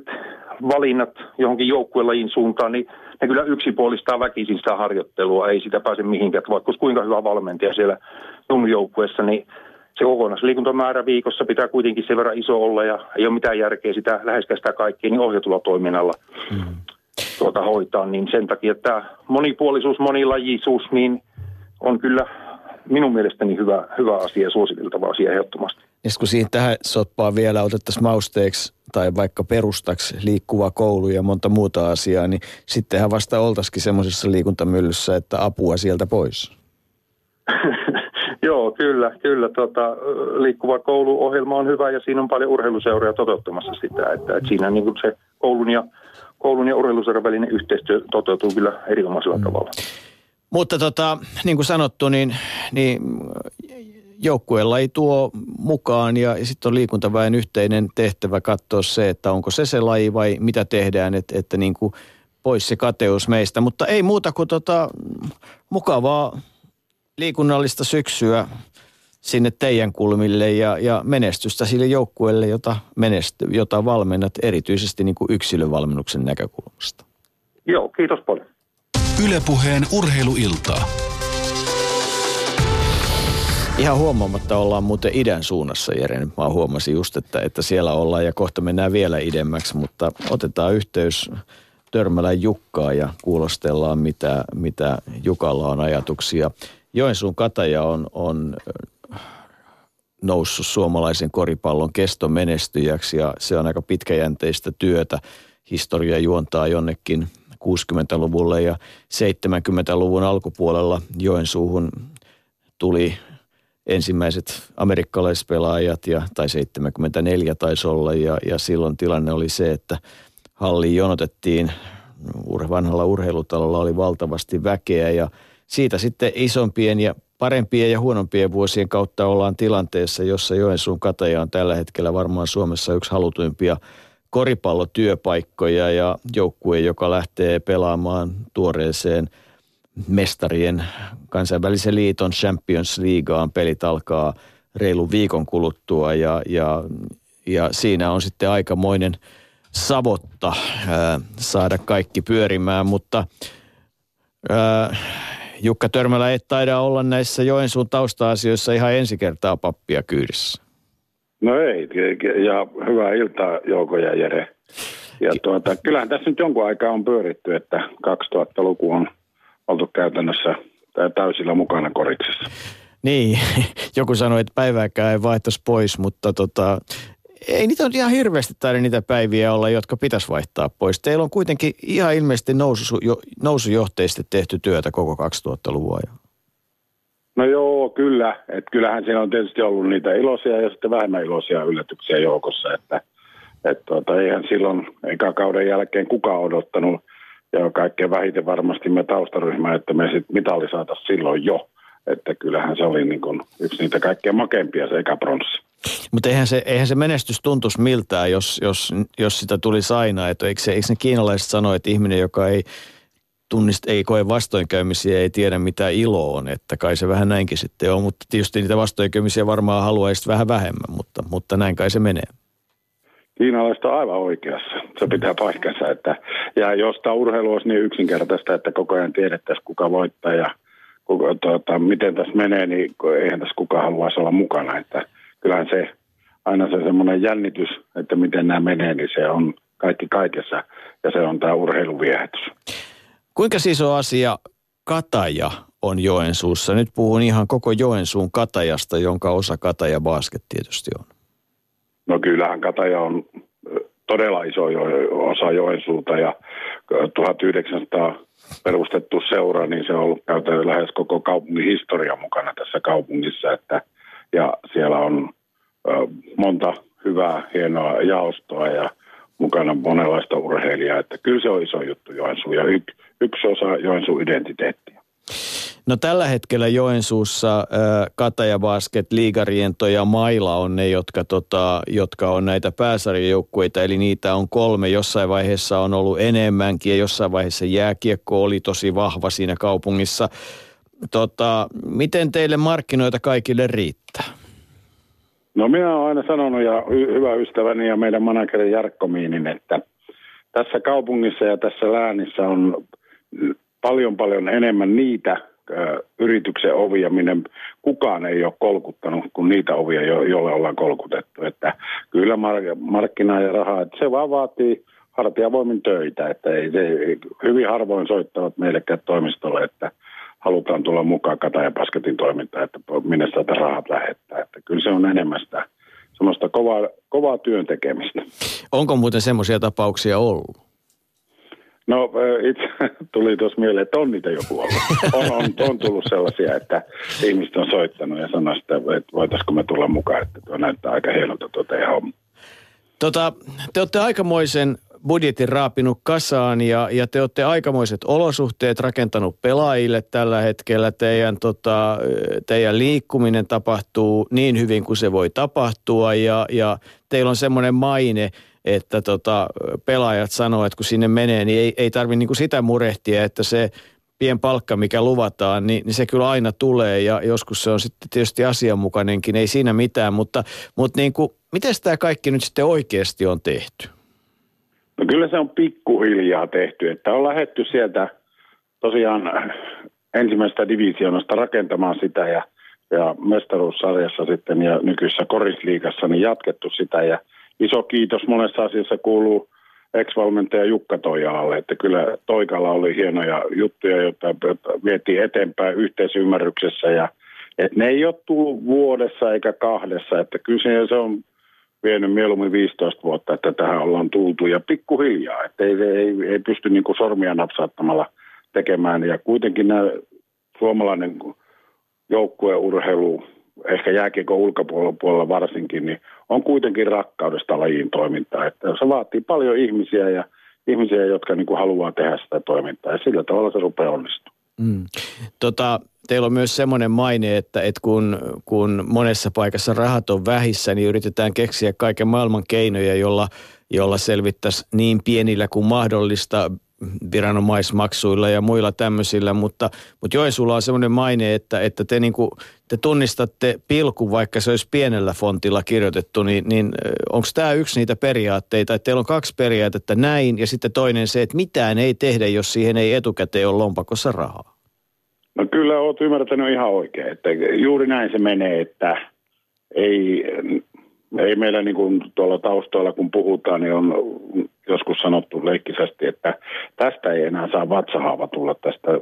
S7: valinnat johonkin joukkuelajin suuntaan, niin ne kyllä yksipuolistaa väkisin sitä harjoittelua, ei sitä pääse mihinkään. Vaikka kuinka hyvä valmentaja siellä joukkueessa, niin se kokonaisliikuntamäärä viikossa pitää kuitenkin sen verran iso olla ja ei ole mitään järkeä sitä läheskään sitä kaikkea niin ohjatulla toiminnalla mm. tuota, hoitaa. Niin sen takia tämä monipuolisuus, monilajisuus niin on kyllä minun mielestäni hyvä, hyvä asia ja suositeltava asia ehdottomasti.
S2: Ja sit kun siihen tähän soppaan vielä otettaisiin mausteeksi tai vaikka perustaksi liikkuva koulu ja monta muuta asiaa, niin sittenhän vasta oltaisikin semmoisessa liikuntamyllyssä, että apua sieltä pois.
S7: Joo, kyllä, kyllä. Tota, liikkuva kouluohjelma on hyvä ja siinä on paljon urheiluseuroja toteuttamassa sitä, että, että siinä niin kuin se koulun ja, koulun ja urheiluseuran välinen yhteistyö toteutuu kyllä erinomaisella mm. tavalla.
S2: Mutta tota, niin kuin sanottu, niin, niin joukkueella ei tuo mukaan ja, ja sitten on liikuntaväen yhteinen tehtävä katsoa se, että onko se se laji vai mitä tehdään, että, että niin kuin pois se kateus meistä. Mutta ei muuta kuin tota, mukavaa liikunnallista syksyä sinne teidän kulmille ja, ja menestystä sille joukkueelle, jota, menesty, jota valmennat erityisesti niin kuin yksilövalmennuksen näkökulmasta.
S7: Joo, kiitos paljon.
S1: Ylepuheen urheiluiltaa.
S2: Ihan huomaamatta ollaan muuten idän suunnassa, Jere. Nyt mä huomasin just, että, että siellä ollaan ja kohta mennään vielä idemmäksi, mutta otetaan yhteys Törmälän Jukkaa ja kuulostellaan, mitä, mitä Jukalla on ajatuksia. Joensuun kataja on, on noussut suomalaisen koripallon kestomenestyjäksi ja se on aika pitkäjänteistä työtä. Historia juontaa jonnekin 60-luvulle ja 70-luvun alkupuolella Joensuuhun tuli ensimmäiset amerikkalaispelaajat, ja, tai 74 taisi olla, ja, ja silloin tilanne oli se, että halliin jonotettiin, vanhalla urheilutalolla oli valtavasti väkeä, ja siitä sitten isompien ja parempien ja huonompien vuosien kautta ollaan tilanteessa, jossa Joensuun kataja on tällä hetkellä varmaan Suomessa yksi halutuimpia koripallotyöpaikkoja ja joukkue, joka lähtee pelaamaan tuoreeseen mestarien kansainvälisen liiton Champions Leagueaan. Pelit alkaa reilun viikon kuluttua ja, ja, ja siinä on sitten aikamoinen savotta ää, saada kaikki pyörimään, mutta ää, Jukka Törmälä ei taida olla näissä Joensuun tausta-asioissa ihan ensi kertaa pappia kyydissä.
S8: No ei, ja hyvää iltaa Jouko ja Jere. Ja tuota, kyllähän tässä nyt jonkun aikaa on pyöritty, että 2000-luku on oltu käytännössä täysillä mukana koriksessa.
S2: Niin, joku sanoi, että päivääkään ei vaihtaisi pois, mutta tota, ei niitä on ihan hirveästi taida niitä päiviä olla, jotka pitäisi vaihtaa pois. Teillä on kuitenkin ihan ilmeisesti nousu, jo, nousujohteisesti tehty työtä koko 2000-luvun ajan.
S8: No joo, kyllä. Et kyllähän siinä on tietysti ollut niitä iloisia ja sitten vähemmän iloisia yllätyksiä joukossa. Että, et tuota, eihän silloin eka kauden jälkeen kukaan odottanut ja kaikkein vähiten varmasti me taustaryhmä, että me sitten mitali saataisiin silloin jo. Että kyllähän se oli niin kuin yksi niitä kaikkein makeimpia se eka pronssi.
S2: Mutta eihän se, eihän se menestys tuntuisi miltään, jos, jos, jos sitä tuli aina. Että eikö, se, eikö ne kiinalaiset sano, että ihminen, joka ei tunnist, ei koe vastoinkäymisiä, ei tiedä mitä ilo on, että kai se vähän näinkin sitten on, mutta tietysti niitä vastoinkäymisiä varmaan haluaisi vähän vähemmän, mutta, mutta näin kai se menee.
S8: Kiinalaiset on aivan oikeassa. Se pitää paikkansa. Että, ja jos tämä urheilu olisi niin yksinkertaista, että koko ajan tiedettäisiin kuka voittaa ja kuka, tuota, miten tässä menee, niin eihän tässä kukaan haluaisi olla mukana. Että kyllähän se aina se semmoinen jännitys, että miten nämä menee, niin se on kaikki kaikessa ja se on tämä urheiluviehätys.
S2: Kuinka on asia Kataja on Joensuussa? Nyt puhun ihan koko Joensuun Katajasta, jonka osa Kataja Basket tietysti on.
S8: No kyllähän Kataja on todella iso osa Joensuuta ja 1900 perustettu seura, niin se on ollut käytännössä lähes koko kaupungin historia mukana tässä kaupungissa. Että, ja siellä on monta hyvää, hienoa jaostoa ja mukana monenlaista urheilijaa. Että kyllä se on iso juttu Joensuu ja y- yksi osa Joensuun identiteettiä.
S2: No tällä hetkellä Joensuussa äh, Kataja Basket, Liigariento ja Maila on ne, jotka, tota, jotka on näitä pääsarjajoukkueita. Eli niitä on kolme. Jossain vaiheessa on ollut enemmänkin ja jossain vaiheessa jääkiekko oli tosi vahva siinä kaupungissa. Tota, miten teille markkinoita kaikille riittää?
S8: No minä olen aina sanonut ja y- hyvä ystäväni ja meidän manageri Jarkko Miinin, että tässä kaupungissa ja tässä läänissä on paljon paljon enemmän niitä yrityksen ovia, minne kukaan ei ole kolkuttanut kuin niitä ovia, jo, joille ollaan kolkutettu. Että kyllä markkinaa ja rahaa, että se vaan vaatii hartiavoimin töitä, että ei, se, hyvin harvoin soittavat meillekään toimistolle, että halutaan tulla mukaan Kataja Basketin toimintaan, että minne saada rahat lähettää. Että kyllä se on enemmän sitä semmoista kovaa, kovaa työn tekemistä.
S2: Onko muuten semmoisia tapauksia ollut?
S8: No itse tuli tuossa mieleen, että on niitä joku ollut. On, on, on tullut sellaisia, että ihmiset on soittanut ja sanoi että voitaisiko me tulla mukaan, että tuo näyttää aika hienolta tuo teidän homma.
S2: Tota, te olette aikamoisen budjetin raapinut kasaan ja, ja te olette aikamoiset olosuhteet rakentanut pelaajille tällä hetkellä. Teidän, tota, teidän liikkuminen tapahtuu niin hyvin kuin se voi tapahtua ja, ja teillä on semmoinen maine – että tota, pelaajat sanoo, että kun sinne menee, niin ei, ei tarvitse niin sitä murehtia, että se pien palkka, mikä luvataan, niin, niin se kyllä aina tulee ja joskus se on sitten tietysti asianmukainenkin, ei siinä mitään, mutta, mutta niin kuin, miten tämä kaikki nyt sitten oikeasti on tehty?
S8: No kyllä se on pikkuhiljaa tehty, että on lähetty sieltä tosiaan ensimmäistä divisioonasta rakentamaan sitä ja, ja mestaruussarjassa sitten ja nykyisessä korisliigassa niin jatkettu sitä ja – iso kiitos monessa asiassa kuuluu ex-valmentaja Jukka Toijalalle, että kyllä Toikalla oli hienoja juttuja, joita vietiin eteenpäin yhteisymmärryksessä ja että ne ei ole tullut vuodessa eikä kahdessa, että kyllä se on vienyt mieluummin 15 vuotta, että tähän ollaan tultu ja pikkuhiljaa, että ei, ei, ei pysty niin kuin sormia napsauttamalla tekemään. Ja kuitenkin nämä suomalainen joukkueurheilu ehkä jääkiekon ulkopuolella varsinkin, niin on kuitenkin rakkaudesta lajiin toimintaa. Että se vaatii paljon ihmisiä ja ihmisiä, jotka niin kuin haluaa tehdä sitä toimintaa ja sillä tavalla se rupeaa onnistumaan.
S2: Mm. Tota, teillä on myös semmoinen maine, että, että kun, kun monessa paikassa rahat on vähissä, niin yritetään keksiä kaiken maailman keinoja, jolla, jolla selvittäisi niin pienillä kuin mahdollista viranomaismaksuilla ja muilla tämmöisillä, mutta, mutta Joensuulla on semmoinen maine, että, että te, niin te tunnistatte pilkun, vaikka se olisi pienellä fontilla kirjoitettu, niin, niin onko tämä yksi niitä periaatteita, että teillä on kaksi periaatetta näin ja sitten toinen se, että mitään ei tehdä, jos siihen ei etukäteen ole lompakossa rahaa?
S8: No kyllä olet ymmärtänyt ihan oikein, että juuri näin se menee, että ei, ei meillä niin kuin tuolla taustoilla kun puhutaan, niin on joskus sanottu leikkisesti, että tästä ei enää saa vatsahaava tulla tästä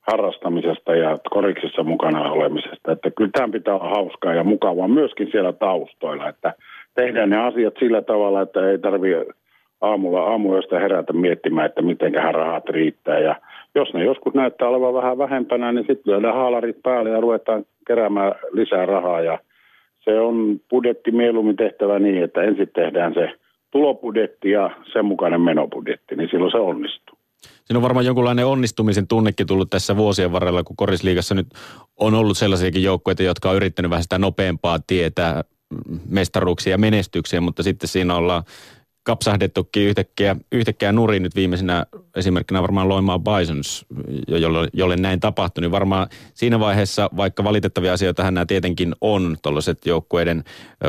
S8: harrastamisesta ja koriksessa mukana olemisesta. Että kyllä tämä pitää olla hauskaa ja mukavaa myöskin siellä taustoilla, että tehdään ne asiat sillä tavalla, että ei tarvitse aamulla aamuyöstä herätä miettimään, että miten rahat riittää. Ja jos ne joskus näyttää olevan vähän vähempänä, niin sitten lyödään haalarit päälle ja ruvetaan keräämään lisää rahaa. Ja se on budjetti mieluummin tehtävä niin, että ensin tehdään se tulobudjetti ja sen mukainen menobudjetti, niin silloin se onnistuu.
S3: Siinä on varmaan jonkunlainen onnistumisen tunnekin tullut tässä vuosien varrella, kun Korisliigassa nyt on ollut sellaisiakin joukkoja, jotka on yrittänyt vähän sitä nopeampaa tietää mestaruuksia ja menestyksiä, mutta sitten siinä ollaan kapsahdettukin yhtäkkiä, yhtäkkiä nurin nyt viimeisenä esimerkkinä varmaan Loimaa Bisons, jolle, jolle näin tapahtui, niin varmaan siinä vaiheessa, vaikka valitettavia asioita nämä tietenkin on, tuollaiset joukkueiden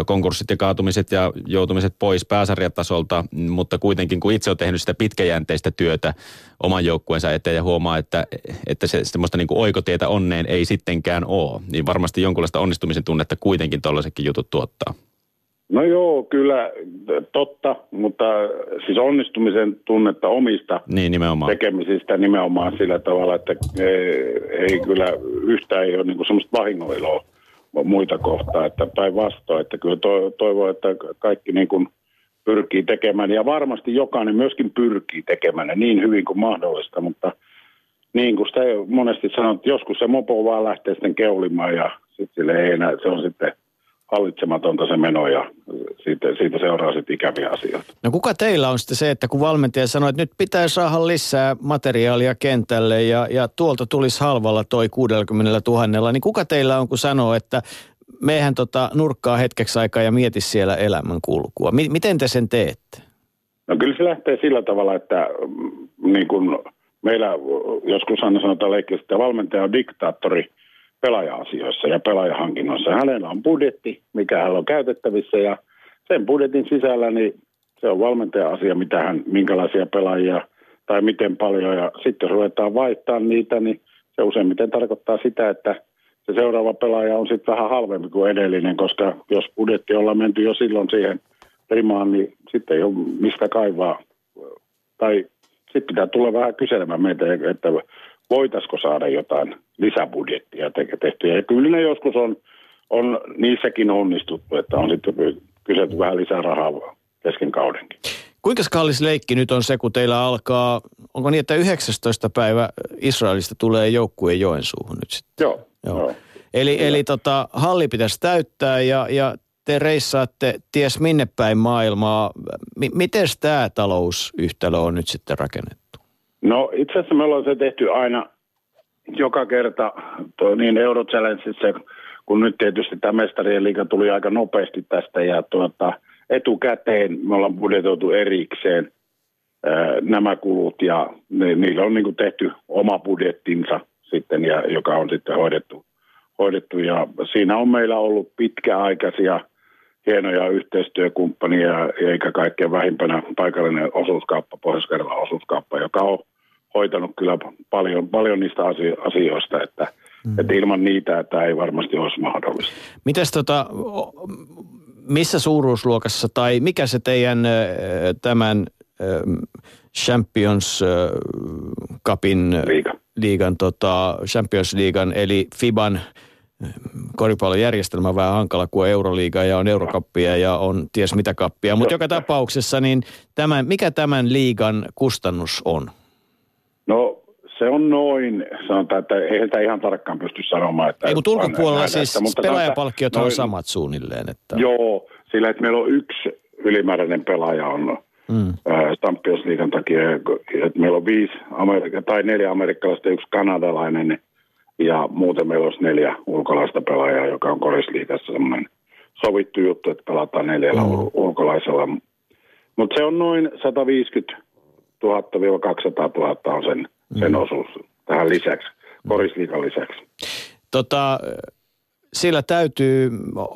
S3: konkurssit ja kaatumiset ja joutumiset pois pääsarjatasolta, mutta kuitenkin kun itse on tehnyt sitä pitkäjänteistä työtä oman joukkueensa eteen ja huomaa, että, että se semmoista niin kuin oikotietä onneen ei sittenkään ole, niin varmasti jonkunlaista onnistumisen tunnetta kuitenkin tuollaisetkin jutut tuottaa.
S8: No joo, kyllä totta, mutta siis onnistumisen tunnetta omista
S3: niin, nimenomaan.
S8: tekemisistä nimenomaan sillä tavalla, että ei, ei kyllä yhtään ei ole niin semmoista vahingoiloa muita kohtaa, että päinvastoin, että kyllä to, toivon, että kaikki niin kuin pyrkii tekemään ja varmasti jokainen myöskin pyrkii tekemään niin hyvin kuin mahdollista, mutta niin kuin sitä monesti sanot, joskus se mopo vaan lähtee sitten keulimaan ja sitten sille ei enää, se on sitten – hallitsematonta se meno ja siitä, siitä seuraa sitten ikäviä asioita.
S2: No kuka teillä on sitten se, että kun valmentaja sanoi, että nyt pitää saada lisää materiaalia kentälle ja, ja tuolta tulisi halvalla toi 60 000, niin kuka teillä on, kun sanoo, että mehän tota nurkkaa hetkeksi aikaa ja mieti siellä elämän kulkua. M- miten te sen teette?
S8: No kyllä se lähtee sillä tavalla, että mm, niin kun meillä joskus aina sanotaan leikkiä, että valmentaja on diktaattori – pelaaja-asioissa ja pelaajahankinnoissa. Hänellä on budjetti, mikä hän on käytettävissä ja sen budjetin sisällä niin se on valmentaja-asia, mitä hän, minkälaisia pelaajia tai miten paljon. Ja sitten ruvetaan vaihtaa niitä, niin se useimmiten tarkoittaa sitä, että se seuraava pelaaja on sitten vähän halvempi kuin edellinen, koska jos budjetti ollaan menty jo silloin siihen rimaan, niin sitten ei ole mistä kaivaa. Tai sitten pitää tulla vähän kyselemään meitä, että voitaisiko saada jotain lisäbudjettia tehtyä. Ja kyllä ne joskus on, on niissäkin onnistuttu, että on sitten kyselty vähän lisää rahaa kesken kaudenkin.
S2: Kuinka kallis leikki nyt on se, kun teillä alkaa, onko niin, että 19. päivä Israelista tulee joukkueen Joensuuhun nyt sitten?
S8: Joo. joo. joo.
S2: Eli, eli tota, halli pitäisi täyttää ja, ja te reissaatte ties minne päin maailmaa. M- miten tämä talousyhtälö on nyt sitten rakennettu?
S8: No itse asiassa me ollaan se tehty aina joka kerta tuo niin Euro kun nyt tietysti tämä mestarien liiga tuli aika nopeasti tästä ja tuota, etukäteen me ollaan budjetoitu erikseen ää, nämä kulut ja ne, niillä on niin tehty oma budjettinsa sitten, ja, joka on sitten hoidettu, hoidettu ja siinä on meillä ollut pitkäaikaisia hienoja yhteistyökumppania, eikä kaikkein vähimpänä paikallinen osuuskauppa, pohjois osuuskauppa, joka on hoitanut kyllä paljon, paljon niistä asioista, että, mm. että ilman niitä tämä ei varmasti olisi mahdollista.
S2: Mites tota, missä suuruusluokassa tai mikä se teidän tämän Champions Cupin Liiga. liigan, tota, Champions Liigan eli FIBAn koripallojärjestelmä vähän hankala, kuin on Euroliiga ja on Eurokappia ja on ties mitä kappia. Mutta joka tapauksessa, niin tämän, mikä tämän liigan kustannus on?
S8: No se on noin, sanotaan, että ei sitä ihan tarkkaan pysty sanomaan. Että
S2: ei, mutta ulkopuolella nähdä, siis mutta pelaajapalkkiot noin, on samat suunnilleen. Että...
S8: Joo, sillä että meillä on yksi ylimääräinen pelaaja on mm. Champions Leaguean takia, että meillä on viisi Amerikka, tai neljä amerikkalaista ja yksi kanadalainen, Ja muuten meillä olisi neljä ulkolaista pelaajaa, joka on korisliikassa semmoinen sovittu juttu, että pelataan neljällä mm. ulkolaisella. Mutta se on noin 150 000-200 000 on sen, sen mm. osuus tähän lisäksi, korisliikan lisäksi.
S2: Tota, sillä täytyy,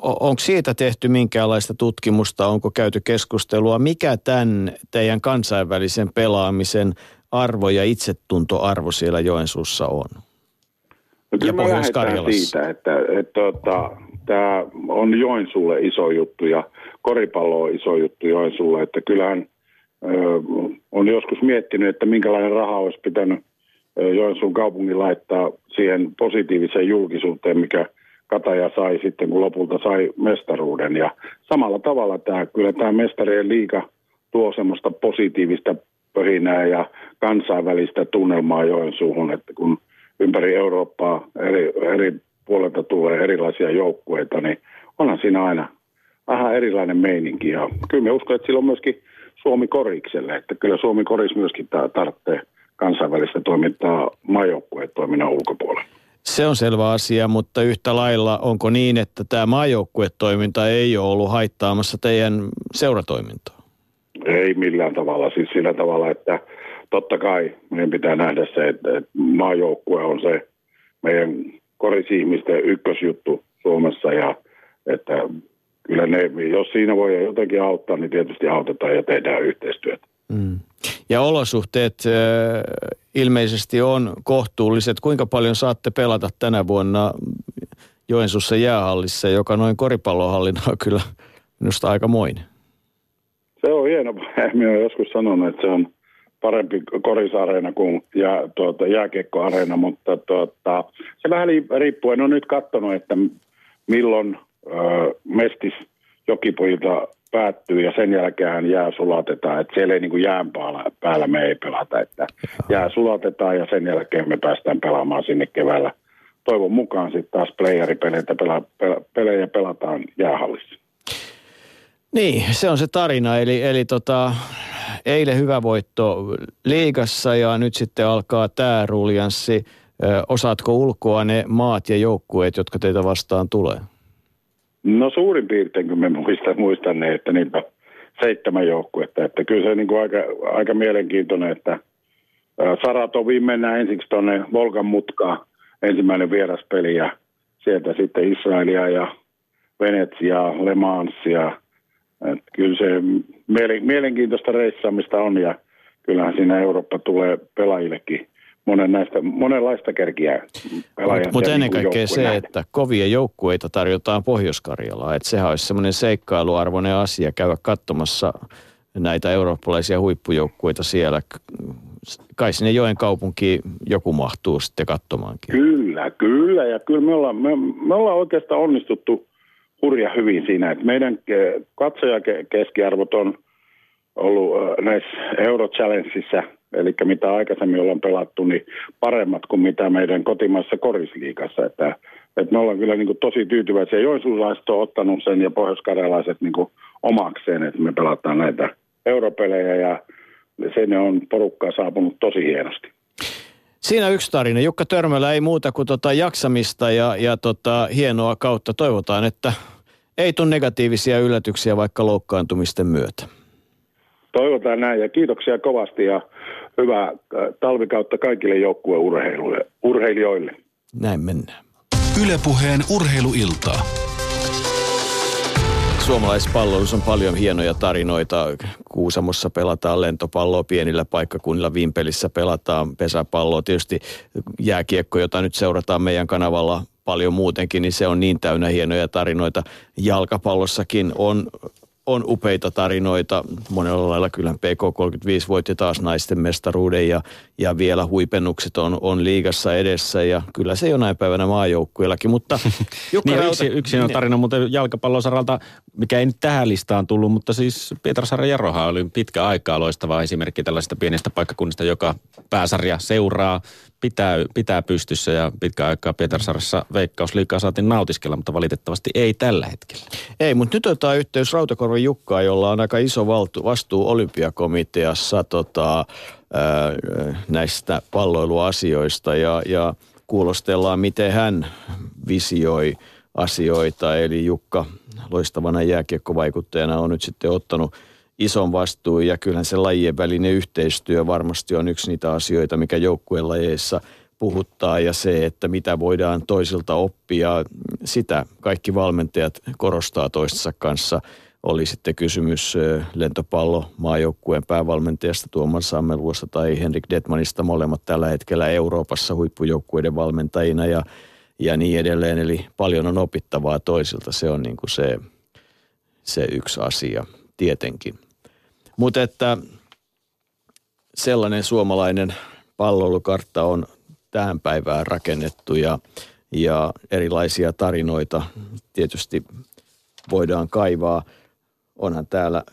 S2: onko siitä tehty minkäänlaista tutkimusta, onko käyty keskustelua, mikä tämän teidän kansainvälisen pelaamisen arvo ja itsetuntoarvo siellä Joensuussa on?
S8: No, ja pohjois siitä, että, että, että tämä on Joensuulle iso juttu ja koripallo on iso juttu Joensuulle, että kyllähän on joskus miettinyt, että minkälainen raha olisi pitänyt Joensuun kaupungin laittaa siihen positiiviseen julkisuuteen, mikä Kataja sai sitten, kun lopulta sai mestaruuden. Ja samalla tavalla tämä, kyllä tämä mestarien liiga tuo semmoista positiivista pöhinää ja kansainvälistä tunnelmaa Joensuuhun, että kun ympäri Eurooppaa eri, eri puolelta tulee erilaisia joukkueita, niin onhan siinä aina vähän erilainen meininki. Ja kyllä me uskon, että sillä on myöskin Suomi korikselle, että kyllä Suomi koris myöskin tarvitsee kansainvälistä toimintaa maajoukkueen toiminnan ulkopuolella.
S2: Se on selvä asia, mutta yhtä lailla onko niin, että tämä maajoukkuetoiminta ei ole ollut haittaamassa teidän seuratoimintaa?
S8: Ei millään tavalla. Siis sillä tavalla, että totta kai meidän pitää nähdä se, että maajoukkue on se meidän korisihmisten ykkösjuttu Suomessa ja että kyllä ne, jos siinä voi jotenkin auttaa, niin tietysti autetaan ja tehdään yhteistyötä. Mm.
S2: Ja olosuhteet äh, ilmeisesti on kohtuulliset. Kuinka paljon saatte pelata tänä vuonna Joensuussa jäähallissa, joka noin koripallohallina on kyllä minusta aika moinen?
S8: Se on hieno. Minä olen joskus sanonut, että se on parempi korisareena kuin jää, tuota, jääkiekkoareena, mutta tuota, se vähän riippuu. En ole nyt katsonut, että milloin ö, Mestis jokipojilta päättyy ja sen jälkeen jää sulatetaan, että siellä ei niin kuin jään päällä, päällä me ei pelata, että jää sulatetaan ja sen jälkeen me päästään pelaamaan sinne keväällä. Toivon mukaan sitten taas playeripelejä pela, pela, pelejä pelataan jäähallissa.
S2: Niin, se on se tarina. Eli, eli tota, eilen hyvä voitto liigassa ja nyt sitten alkaa tämä ruljanssi. Osaatko ulkoa ne maat ja joukkueet, jotka teitä vastaan tulee?
S8: No suurin piirtein, kun me muistan, muistan ne, että niitä on seitsemän joukkuetta. Että kyllä se on niin kuin aika, aika mielenkiintoinen, että Saratoviin mennään ensiksi tuonne Volkan mutkaan, ensimmäinen vieraspeli ja sieltä sitten Israelia ja Venetsia, Le Mansia. Että kyllä se mielenkiintoista reissaamista on ja kyllähän siinä Eurooppa tulee pelaajillekin monen näistä, monenlaista kerkiä
S2: Mutta mut ennen niin kaikkea se, nähdä. että kovia joukkueita tarjotaan Pohjois-Karjalaa. Että sehän olisi semmoinen seikkailuarvoinen asia käydä katsomassa näitä eurooppalaisia huippujoukkueita siellä. Kai sinne joen kaupunki joku mahtuu sitten katsomaankin.
S8: Kyllä, kyllä. Ja kyllä me ollaan, me, me ollaan oikeastaan onnistuttu hurja hyvin siinä, että meidän katsojakeskiarvot on ollut näissä Euro Challengeissa – eli mitä aikaisemmin ollaan pelattu, niin paremmat kuin mitä meidän kotimaassa korisliikassa. Että, että me ollaan kyllä niin kuin tosi tyytyväisiä. Joensuulaiset on ottanut sen ja pohjoiskarjalaiset niin kuin omakseen, että me pelataan näitä europelejä ja sen on porukkaa saapunut tosi hienosti.
S2: Siinä yksi tarina. Jukka Törmälä ei muuta kuin tota jaksamista ja, ja tota hienoa kautta. Toivotaan, että ei tule negatiivisia yllätyksiä vaikka loukkaantumisten myötä.
S8: Toivotaan näin ja kiitoksia kovasti ja hyvää äh, talvikautta kaikille joukkueurheilijoille.
S2: Näin mennään.
S1: Ylepuheen urheiluiltaa.
S2: Suomalaispalloilussa on paljon hienoja tarinoita. Kuusamossa pelataan lentopalloa pienillä paikkakunnilla, Vimpelissä pelataan pesäpalloa. Tietysti jääkiekko, jota nyt seurataan meidän kanavalla paljon muutenkin, niin se on niin täynnä hienoja tarinoita. Jalkapallossakin on on upeita tarinoita. Monella lailla kyllä PK35 voitti taas naisten mestaruuden ja, ja vielä huipennukset on, on liigassa edessä ja kyllä se jonain päivänä maajoukkueellakin, mutta
S3: niin, Rauta, yksi, yksi on tarina muuten jalkapallosaralta, mikä ei nyt tähän listaan tullut, mutta siis Pietarsaaren Jaroha oli pitkä aikaa loistava esimerkki tällaista pienestä paikkakunnista, joka pääsarja seuraa pitää, pitää pystyssä ja pitkä aikaa Pietarsaaressa veikkausliikaa saatiin nautiskella, mutta valitettavasti ei tällä hetkellä.
S2: Ei, mutta nyt otetaan yhteys Rautakorvan Jukkaan, jolla on aika iso valtu, vastuu olympiakomiteassa tota, ää, näistä palloiluasioista ja, ja kuulostellaan, miten hän visioi asioita. Eli Jukka loistavana jääkiekkovaikuttajana on nyt sitten ottanut ison vastuun ja kyllähän se lajien välinen yhteistyö varmasti on yksi niitä asioita, mikä joukkueen lajeissa puhuttaa ja se, että mitä voidaan toisilta oppia, sitä kaikki valmentajat korostaa toistensa kanssa – oli sitten kysymys lentopallo maajoukkueen päävalmentajasta Tuomas Sammeluosta tai Henrik Detmanista, molemmat tällä hetkellä Euroopassa huippujoukkueiden valmentajina ja, ja niin edelleen. Eli paljon on opittavaa toisilta, se on niin kuin se, se yksi asia tietenkin. Mutta että sellainen suomalainen palloilukartta on tähän päivään rakennettu ja, ja erilaisia tarinoita tietysti voidaan kaivaa – onhan täällä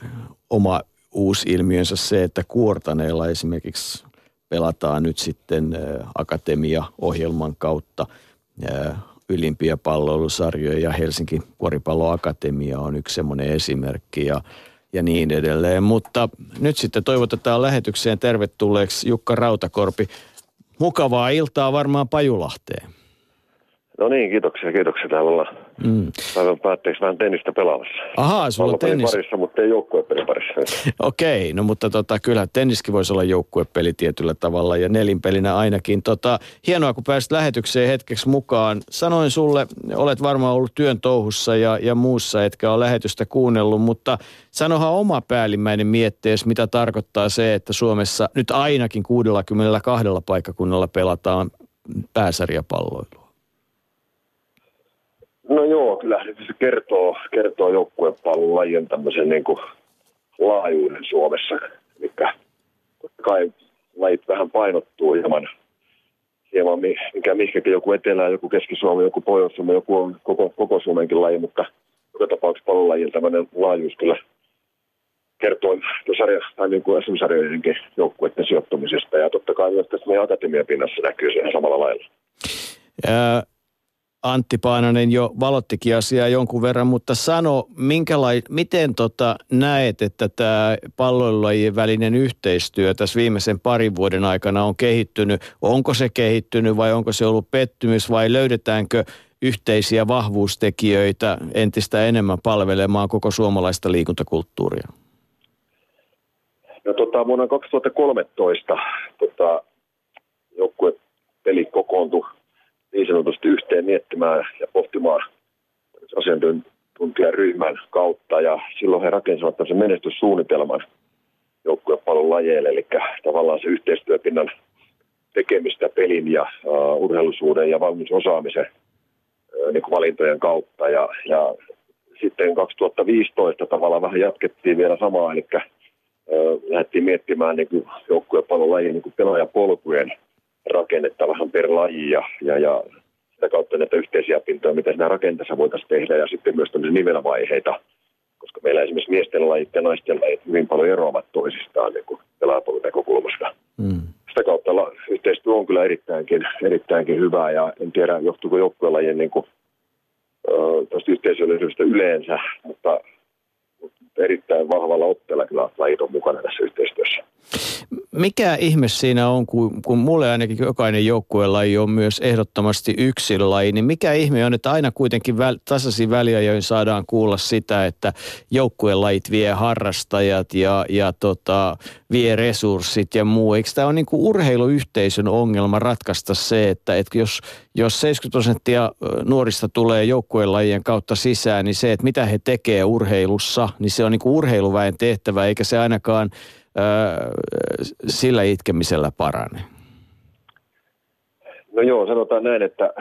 S2: oma uusi ilmiönsä se, että Kuortaneella esimerkiksi pelataan nyt sitten Akatemia-ohjelman kautta ylimpiä palloilusarjoja ja Helsinki Koripalloakatemia on yksi semmoinen esimerkki. Ja, ja niin edelleen. Mutta nyt sitten toivotetaan lähetykseen tervetulleeksi Jukka Rautakorpi. Mukavaa iltaa varmaan Pajulahteen.
S9: No niin, kiitoksia, kiitoksia. Täällä ollaan mm. päivän päätteeksi vähän tennistä pelaamassa.
S2: Ahaa, sulla on tennis.
S9: parissa, mutta ei joukkuepeli parissa.
S2: Okei, no mutta tota, kyllä tenniskin voisi olla joukkuepeli tietyllä tavalla ja nelinpelinä ainakin. Tota, hienoa, kun pääsit lähetykseen hetkeksi mukaan. Sanoin sulle, olet varmaan ollut työn touhussa ja, ja muussa, etkä ole lähetystä kuunnellut, mutta sanohan oma päällimmäinen miettees, mitä tarkoittaa se, että Suomessa nyt ainakin 62 paikkakunnalla pelataan pääsarjapalloilua.
S9: No joo, kyllä se kertoo, kertoo joukkuepallon lajien tämmöisen niin kuin laajuuden Suomessa. Mikä totta kai lajit vähän painottuu hieman, hieman mikä mihinkäkin joku Etelä, joku Keski-Suomi, joku Pohjois-Suomi, joku on koko, koko Suomenkin laji, mutta joka tapauksessa pallolajien tämmöinen laajuus kyllä kertoo sarja, tai niin kuin SM-sarjoidenkin joukkueiden sijoittumisesta. Ja totta kai myös tässä meidän akatemiapinnassa näkyy se samalla lailla.
S2: Ja Antti Paananen jo valottikin asiaa jonkun verran, mutta sano, minkälai, miten tota näet, että tämä palloilulajien välinen yhteistyö tässä viimeisen parin vuoden aikana on kehittynyt? Onko se kehittynyt vai onko se ollut pettymys vai löydetäänkö yhteisiä vahvuustekijöitä entistä enemmän palvelemaan koko suomalaista liikuntakulttuuria?
S9: No tota, vuonna 2013 tota, joukkue peli kokoontui niin sanotusti yhteen miettimään ja pohtimaan asiantuntijaryhmän kautta. Ja silloin he rakensivat tämmöisen menestyssuunnitelman joukkuepallon lajeille, eli tavallaan se yhteistyöpinnan tekemistä pelin ja uh, urheilusuuden ja valmiusosaamisen uh, niin kuin valintojen kautta. Ja, ja sitten 2015 tavallaan vähän jatkettiin vielä samaa, eli uh, lähdettiin miettimään niin joukkuepallon lajin niin pelaajapolkujen rakennetta vähän per laji ja, ja, ja sitä kautta näitä yhteisiä pintoja, mitä siinä rakenteessa voitaisiin tehdä ja sitten myös tämmöisiä nivelvaiheita, koska meillä esimerkiksi miesten lajit ja naisten lajit hyvin paljon eroavat toisistaan niin kuin pelaapallon näkökulmasta. Mm. Sitä kautta la, yhteistyö on kyllä erittäinkin, erittäinkin hyvää ja en tiedä johtuuko joukkuelajien niin kuin, tästä yhteisöllisyydestä yleensä, mutta, mutta erittäin vahvalla otteella kyllä lajit on mukana tässä yhteistyössä
S2: mikä ihme siinä on, kun, kun mulle ainakin jokainen joukkuelaji on myös ehdottomasti yksilölaji, niin mikä ihme on, että aina kuitenkin väl, tasaisin väliajoin saadaan kuulla sitä, että joukkuelajit vie harrastajat ja, ja tota, vie resurssit ja muu. Eikö tämä ole niin kuin urheiluyhteisön ongelma ratkaista se, että, että jos, jos 70 prosenttia nuorista tulee joukkuelajien kautta sisään, niin se, että mitä he tekee urheilussa, niin se on niin kuin urheiluväen tehtävä, eikä se ainakaan – sillä itkemisellä parane?
S9: No joo, sanotaan näin, että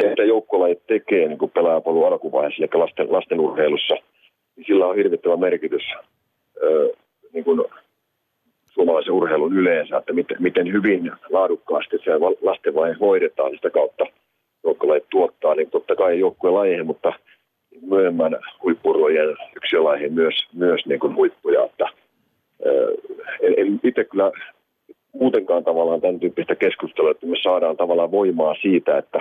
S9: se, että joukkolajit tekee niin pelaajapolun alkuvaiheessa, eli lasten, lasten urheilussa, niin sillä on hirvittävä merkitys ö, niin kuin suomalaisen urheilun yleensä, että miten, miten hyvin laadukkaasti se lastenvaihe hoidetaan sitä kautta joukkolajit tuottaa, niin totta kai joukkueen mutta myöhemmän huippurojen yksilölaihin myös, myös niin kuin huippuja, että – en, itse kyllä muutenkaan tavallaan tämän tyyppistä keskustelua, että me saadaan tavallaan voimaa siitä, että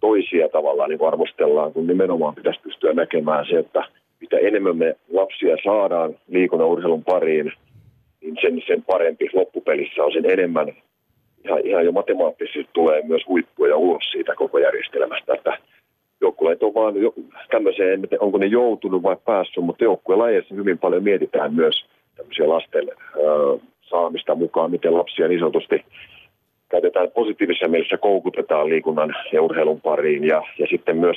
S9: toisia tavallaan niin arvostellaan, kun nimenomaan pitäisi pystyä näkemään se, että mitä enemmän me lapsia saadaan liikunnan urheilun pariin, niin sen, sen parempi loppupelissä on sen enemmän ihan, ihan jo matemaattisesti tulee myös huippuja ulos siitä koko järjestelmästä, että joukkueet on vaan jo, tämmöiseen, onko ne joutunut vai päässyt, mutta joukkuelajeissa hyvin paljon mietitään myös tämmöisiä lasten ö, saamista mukaan, miten lapsia niin sanotusti käytetään positiivisessa mielessä, koukutetaan liikunnan ja urheilun pariin ja, ja sitten myös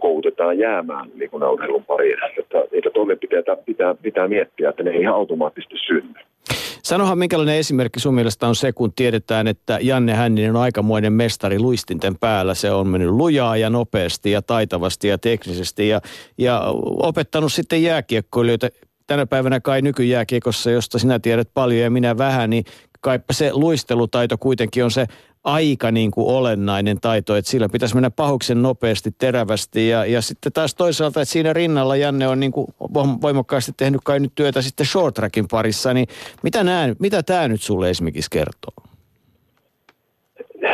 S9: koulutetaan jäämään liikunnan urheilun pariin. Että niitä toimenpiteitä pitää, pitää miettiä, että ne ei ihan automaattisesti synny.
S2: Sanohan, minkälainen esimerkki sun mielestä on se, kun tiedetään, että Janne Hänninen on aikamoinen mestari luistinten päällä. Se on mennyt lujaa ja nopeasti ja taitavasti ja teknisesti ja, ja opettanut sitten jääkiekkoilijoita tänä päivänä kai nykyjääkiekossa, josta sinä tiedät paljon ja minä vähän, niin kaipa se luistelutaito kuitenkin on se aika niin kuin olennainen taito, että sillä pitäisi mennä pahuksen nopeasti, terävästi ja, ja sitten taas toisaalta, että siinä rinnalla Janne on niin kuin voimakkaasti tehnyt kai nyt työtä sitten short trackin parissa, niin mitä, nää, mitä tämä nyt sulle esimerkiksi kertoo?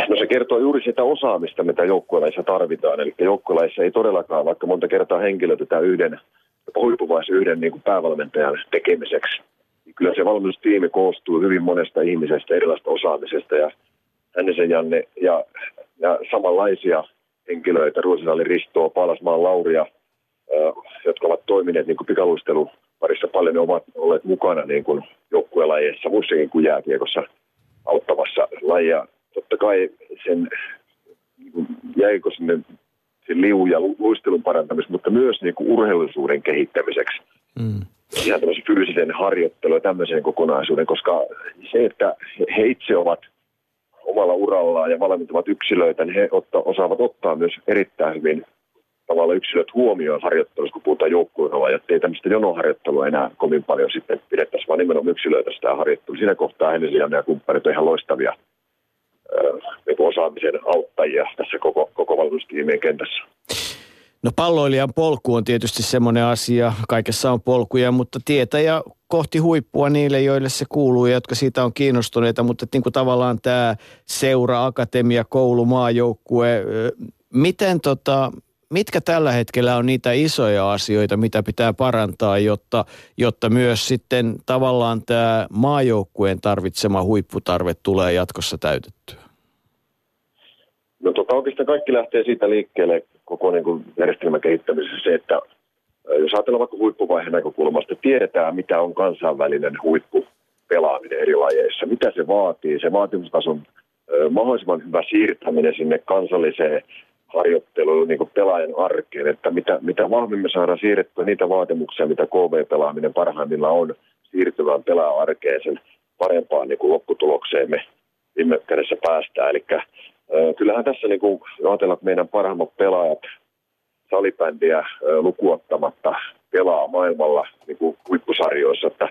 S9: No se kertoo juuri sitä osaamista, mitä joukkuelaissa tarvitaan. Eli joukkuelaissa ei todellakaan, vaikka monta kertaa henkilötetään yhden, huippuvaisen yhden niin kuin päävalmentajan tekemiseksi. Kyllä se valmennustiimi koostuu hyvin monesta ihmisestä, erilaista osaamisesta ja Hännisen Janne ja, ja samanlaisia henkilöitä, Ruosinali Ristoa, Paalasmaan Lauria, jotka ovat toimineet niin pikaluistelun parissa paljon, ne ovat olleet mukana niin kuin joukkuelajeissa, muissakin kuin jääkiekossa auttamassa lajia. Totta kai sen niin jäikö sinne sen liu- ja luistelun parantamista, mutta myös niin kuin urheilullisuuden kehittämiseksi. Mm. Ihan tämmöisen fyysisen harjoittelun ja tämmöisen kokonaisuuden, koska se, että he itse ovat – omalla urallaan ja valmentavat yksilöitä, niin he otta, osaavat ottaa myös erittäin hyvin tavalla yksilöt huomioon harjoittelussa, kun puhutaan joukkueella, ja ei tämmöistä jonoharjoittelua enää kovin paljon sitten pidettäisiin, vaan nimenomaan yksilöitä sitä harjoittelua. Siinä kohtaa Hennisen ja kumppanit on ihan loistavia niin osaamisen auttajia tässä koko, koko valmennustiimien kentässä.
S2: No palloilijan polku on tietysti semmoinen asia, kaikessa on polkuja, mutta tietä ja kohti huippua niille, joille se kuuluu ja jotka siitä on kiinnostuneita, mutta niin kuin tavallaan tämä seura, akatemia, koulu, maajoukkue, miten tota, mitkä tällä hetkellä on niitä isoja asioita, mitä pitää parantaa, jotta, jotta myös sitten tavallaan tämä maajoukkueen tarvitsema huipputarve tulee jatkossa täytettyä?
S9: No tota, oikeastaan kaikki lähtee siitä liikkeelle koko niin kuin järjestelmän kehittämisessä se, että jos ajatellaan vaikka huippuvaiheen näkökulmasta, tiedetään mitä on kansainvälinen huippupelaaminen eri lajeissa, mitä se vaatii, se vaatimustason mahdollisimman hyvä siirtäminen sinne kansalliseen harjoitteluun niin kuin pelaajan arkeen, että mitä, mitä vahvemmin saadaan siirrettyä niitä vaatimuksia, mitä KV-pelaaminen parhaimmillaan on siirtyvään pelaajan arkeen sen parempaan niin kuin lopputulokseen me viime kädessä päästään. Eli kyllähän tässä niin kuin, ajatellaan, että meidän parhaimmat pelaajat salibändiä lukuottamatta pelaa maailmalla niin kuin huippusarjoissa, että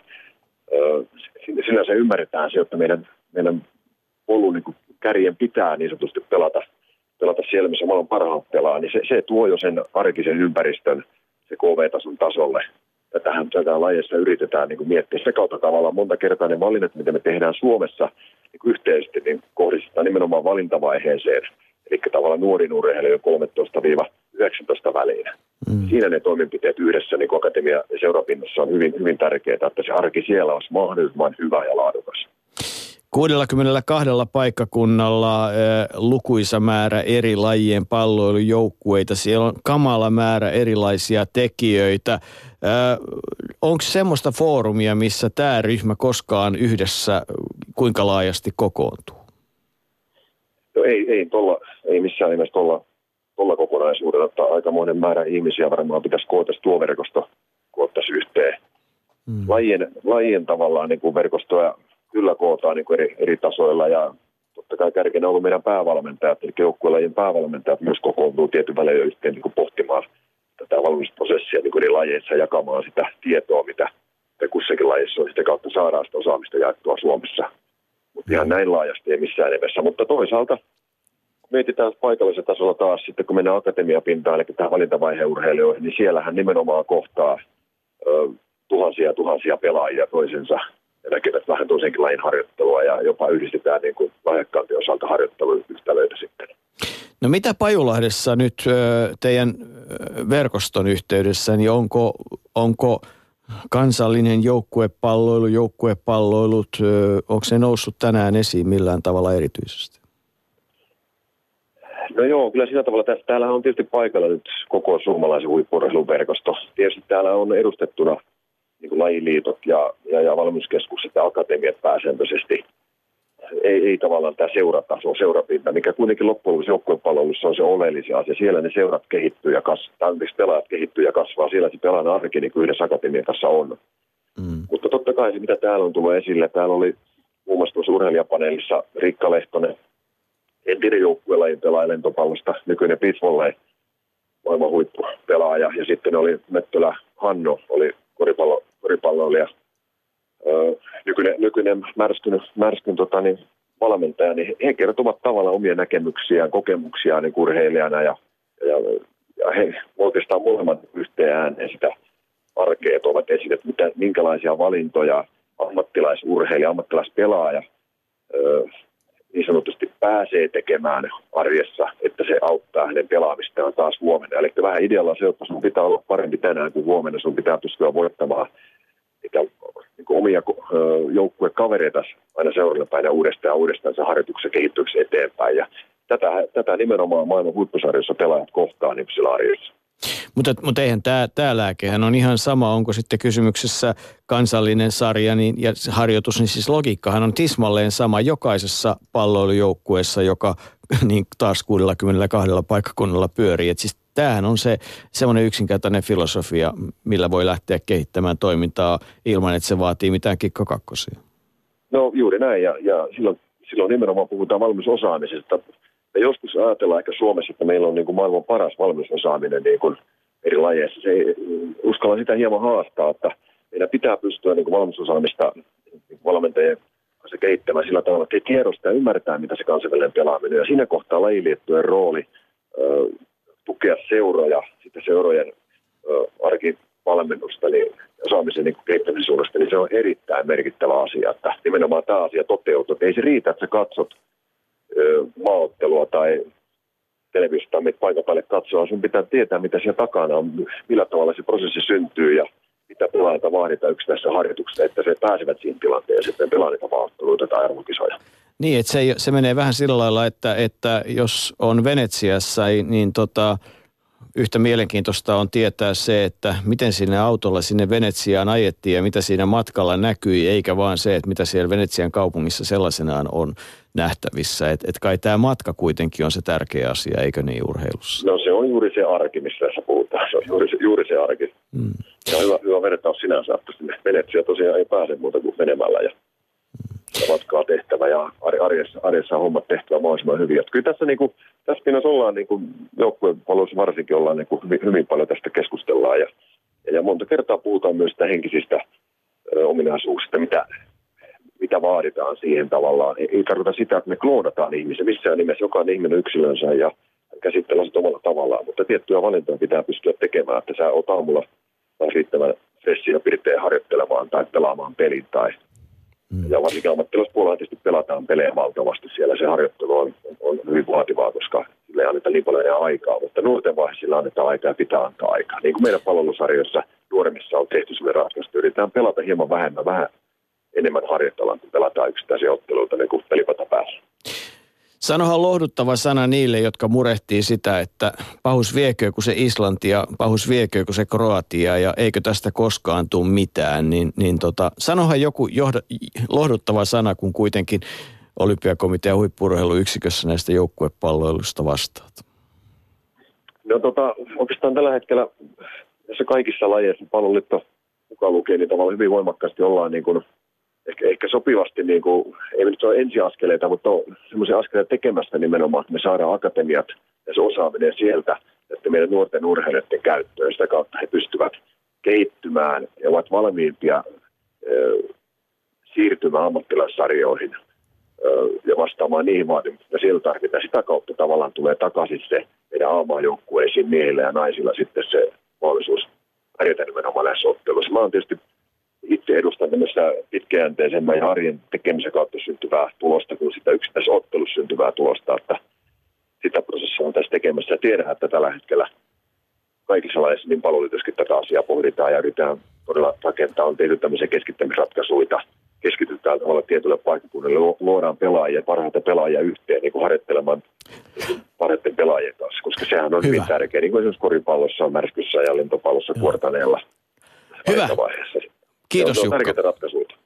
S9: sinänsä ymmärretään se, että meidän, meidän polun niin kuin kärjen pitää niin sanotusti pelata, pelata siellä, missä maailman parhaat pelaa, niin se, se tuo jo sen arkisen ympäristön se KV-tason tasolle. Ja tähän tätä lajeissa yritetään niin kuin miettiä se kautta tavallaan monta kertaa ne valinnat, mitä me tehdään Suomessa niin kuin yhteisesti, niin kohdistetaan nimenomaan valintavaiheeseen. Eli tavallaan nuorin urheilijoiden 13-19 väliin. Mm. Siinä ne toimenpiteet yhdessä niin akatemia ja seurapinnassa on hyvin, hyvin tärkeää, että se arki siellä olisi mahdollisimman hyvä ja laadukas.
S2: 62 paikkakunnalla eh, lukuisa määrä eri lajien palloilujoukkueita. Siellä on kamala määrä erilaisia tekijöitä. Eh, Onko semmoista foorumia, missä tämä ryhmä koskaan yhdessä kuinka laajasti kokoontuu?
S9: No ei, ei, tolla, ei missään nimessä tuolla tuolla kokonaisuudella, että aikamoinen määrä ihmisiä varmaan pitäisi koota tuo verkosto koottaisi yhteen. Mm. Lajien, lajien tavallaan niin kuin verkostoja kyllä kootaan niin eri, eri tasoilla ja totta kai kärkenä on ollut meidän päävalmentajat, eli joukkuelajien päävalmentajat myös kokoontuu tietyn välein yhteen niin pohtimaan tätä valmistusprosessia niin eri lajeissa jakamaan sitä tietoa, mitä kussakin lajissa on. Sitä kautta saadaan sitä osaamista jaettua Suomessa. Mutta ihan näin laajasti ei missään nimessä. Mutta toisaalta mietitään paikallisella tasolla taas sitten, kun mennään akatemiapintaan, eli tähän valintavaiheen urheilijoihin, niin siellähän nimenomaan kohtaa ö, tuhansia tuhansia pelaajia toisensa ja näkevät vähän toisenkin lajin harjoittelua ja jopa yhdistetään niin kuin lahjakkaampien osalta harjoitteluyhtälöitä sitten.
S2: No mitä Pajulahdessa nyt teidän verkoston yhteydessä, niin onko, onko kansallinen joukkuepalloilu, joukkuepalloilut, onko se noussut tänään esiin millään tavalla erityisesti?
S9: No joo, kyllä sillä tavalla. Tässä, täällä on tietysti paikalla nyt koko suomalaisen huippurheiluverkosto. Tietysti täällä on edustettuna niin kuin lajiliitot ja, ja, ja valmennuskeskukset ja akatemiat pääsääntöisesti. Ei, ei tavallaan tämä seurataso, seurapinta, mikä kuitenkin loppujen lopuksi joukkuepalvelussa on se oleellisia asia. Siellä ne seurat kehittyy ja kasvaa, pelaajat kehittyy ja kasvaa. Siellä se pelaajan arki niin kuin yhdessä akatemian kanssa on. Mm. Mutta totta kai se, mitä täällä on tullut esille, täällä oli muun muassa tuossa urheilijapaneelissa Rikka Lehtonen, entinen joukkuelajin pelaaja lentopallosta, nykyinen pitvollei maailman huippupelaaja. Ja sitten oli Mettölä Hanno, oli koripallo, koripalloilija, nykyinen, nykyinen märskyn, märskyn tota, niin, valmentaja, niin he kertovat tavallaan omia näkemyksiään, kokemuksiaan niin urheilijana ja, ja, ja he oikeastaan molemmat yhteen ääneen sitä arkea ovat esille, mitä, minkälaisia valintoja ammattilaisurheilija, ammattilaispelaaja öö, niin sanotusti pääsee tekemään arjessa, että se auttaa hänen pelaamistaan taas huomenna. Eli vähän idealla se, että sun pitää olla parempi tänään kuin huomenna, sun pitää pystyä voittamaan niitä niin omia joukkuekavereita aina seuraavana päivänä uudestaan ja uudestaan se harjoituksen kehittyksi eteenpäin. Ja tätä, tätä nimenomaan maailman huippusarjoissa pelaajat kohtaa sillä arjessa.
S2: Mutta, mutta eihän tämä, tämä lääkehän on ihan sama, onko sitten kysymyksessä kansallinen sarja niin, ja harjoitus, niin siis logiikkahan on tismalleen sama jokaisessa palloilujoukkueessa, joka niin taas 62 paikkakunnalla pyörii. Et siis tämähän on se semmoinen yksinkertainen filosofia, millä voi lähteä kehittämään toimintaa ilman, että se vaatii mitään kikkakakkosia.
S9: No juuri näin, ja, ja silloin, silloin nimenomaan puhutaan valmisosaamisesta me joskus ajatellaan ehkä Suomessa, että meillä on niin kuin maailman paras valmennusosaaminen niin kuin eri lajeissa. Se uskalla sitä hieman haastaa, että meidän pitää pystyä niin kuin valmennusosaamista niin valmentajien kanssa kehittämään sillä tavalla, että tiedostaa ja ymmärtää, mitä se kansainvälinen pelaaminen. Ja siinä kohtaa lajiliittojen rooli tukea seuroja, sitten seurojen ö, arkivalmennusta niin osaamisen niin kehittämisen niin se on erittäin merkittävä asia, että nimenomaan tämä asia toteutuu. Ei se riitä, että sä katsot maaottelua tai televisiosta, mitä paikan päälle katsoa. Sun pitää tietää, mitä siellä takana on, millä tavalla se prosessi syntyy ja mitä pelaajilta vaaditaan yksittäisessä harjoituksessa, että se pääsevät siihen tilanteen ja sitten pelaa niitä maaotteluita tai arvokisoja.
S2: Niin, että se, se menee vähän sillä lailla, että, että jos on Venetsiassa, niin tota, yhtä mielenkiintoista on tietää se, että miten sinne autolla sinne Venetsiaan ajettiin ja mitä siinä matkalla näkyi, eikä vaan se, että mitä siellä Venetsian kaupungissa sellaisenaan on nähtävissä. Että et kai tämä matka kuitenkin on se tärkeä asia, eikö niin urheilussa?
S9: No se on juuri se arki, missä tässä puhutaan. Se on juuri se, juuri se arki. Mm. Ja hyvä, hyvä vertaus sinänsä, että sinne Venetsia tosiaan ei pääse muuta kuin menemällä ja matkaa tehtävä ja arjessa, arjessa hommat tehtävä mahdollisimman hyvin. Että kyllä tässä, niin kuin, tässä pinnassa ollaan niin kuin joukkueen varsinkin ollaan niin kuin hyvin, hyvin, paljon tästä keskustellaan ja, ja monta kertaa puhutaan myös sitä henkisistä ö, ominaisuuksista, mitä, mitä vaaditaan siihen tavallaan. Ei, ei tarkoita sitä, että me kloonataan ihmisiä missään nimessä, jokainen ihminen yksilönsä ja käsittelee sitä omalla tavallaan, mutta tiettyjä valintoja pitää pystyä tekemään, että sä oot aamulla riittävän stressiä pirteen harjoittelemaan tai pelaamaan pelin tai Mm. Ja varsinkin ammattilaispuolella tietysti pelataan pelejä valtavasti siellä. Se harjoittelu on, on hyvin vaativaa, koska sille ei anneta niin paljon aikaa. Mutta nuorten vaiheessa annetaan aikaa ja pitää antaa aikaa. Niin kuin meidän palvelusarjoissa nuoremmissa on tehty sellainen ratkaisu. Yritetään pelata hieman vähemmän, vähän enemmän harjoitellaan, kun pelataan yksittäisiä otteluita niin kuin pelipata päässä.
S2: Sanohan lohduttava sana niille, jotka murehtii sitä, että pahus viekö kun se Islanti ja pahus viekö kun se Kroatia ja eikö tästä koskaan tule mitään, niin, niin tota, sanohan joku johda, lohduttava sana, kun kuitenkin olympiakomitean huippurheiluyksikössä näistä joukkuepalloilusta vastaat.
S9: No tota, oikeastaan tällä hetkellä tässä kaikissa lajeissa palloliitto mukaan lukee, niin tavallaan hyvin voimakkaasti ollaan niin kuin – ehkä, ehkä sopivasti, niin kuin, ei nyt ole ensiaskeleita, mutta on semmoisia askeleita tekemässä nimenomaan, että me saadaan akatemiat ja se osaaminen sieltä, että meidän nuorten urheilijoiden käyttöön. Sitä kautta he pystyvät kehittymään ja ovat valmiimpia ö, siirtymään ammattilaissarjoihin ja vastaamaan niihin vaatimuksiin, mitä siellä tarvitaan. Sitä kautta tavallaan tulee takaisin se meidän aamajoukkueisiin miehillä ja naisilla sitten se mahdollisuus pärjätä nimenomaan näissä otteluissa. Mä oon tietysti itse edustan tämmöistä pitkäjänteisemmän ja arjen tekemisen kautta syntyvää tulosta kuin sitä yksittäisessä ottelussa syntyvää tulosta, että sitä prosessia on tässä tekemässä ja tiedän, että tällä hetkellä kaikissa lajeissa niin palvelutyössäkin tätä asiaa pohditaan ja yritetään todella rakentaa. On tehty tämmöisiä keskittämisratkaisuja, keskitytään tavalla tietylle paikkakunnille, luodaan pelaajia, parhaita pelaajia yhteen niin kuin harjoittelemaan parhaiten pelaajien kanssa, koska sehän on Hyvä. hyvin tärkeä, niin kuin esimerkiksi koripallossa, märskyssä ja lentopallossa kuortaneella.
S2: Hyvä. Kiitos Jukka.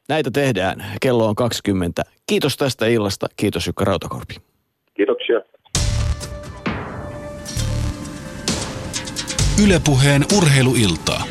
S2: Näitä tehdään. Kello on 20. Kiitos tästä illasta. Kiitos Jukka Rautakorpi.
S9: Kiitoksia.
S1: Ylepuheen urheiluiltaa.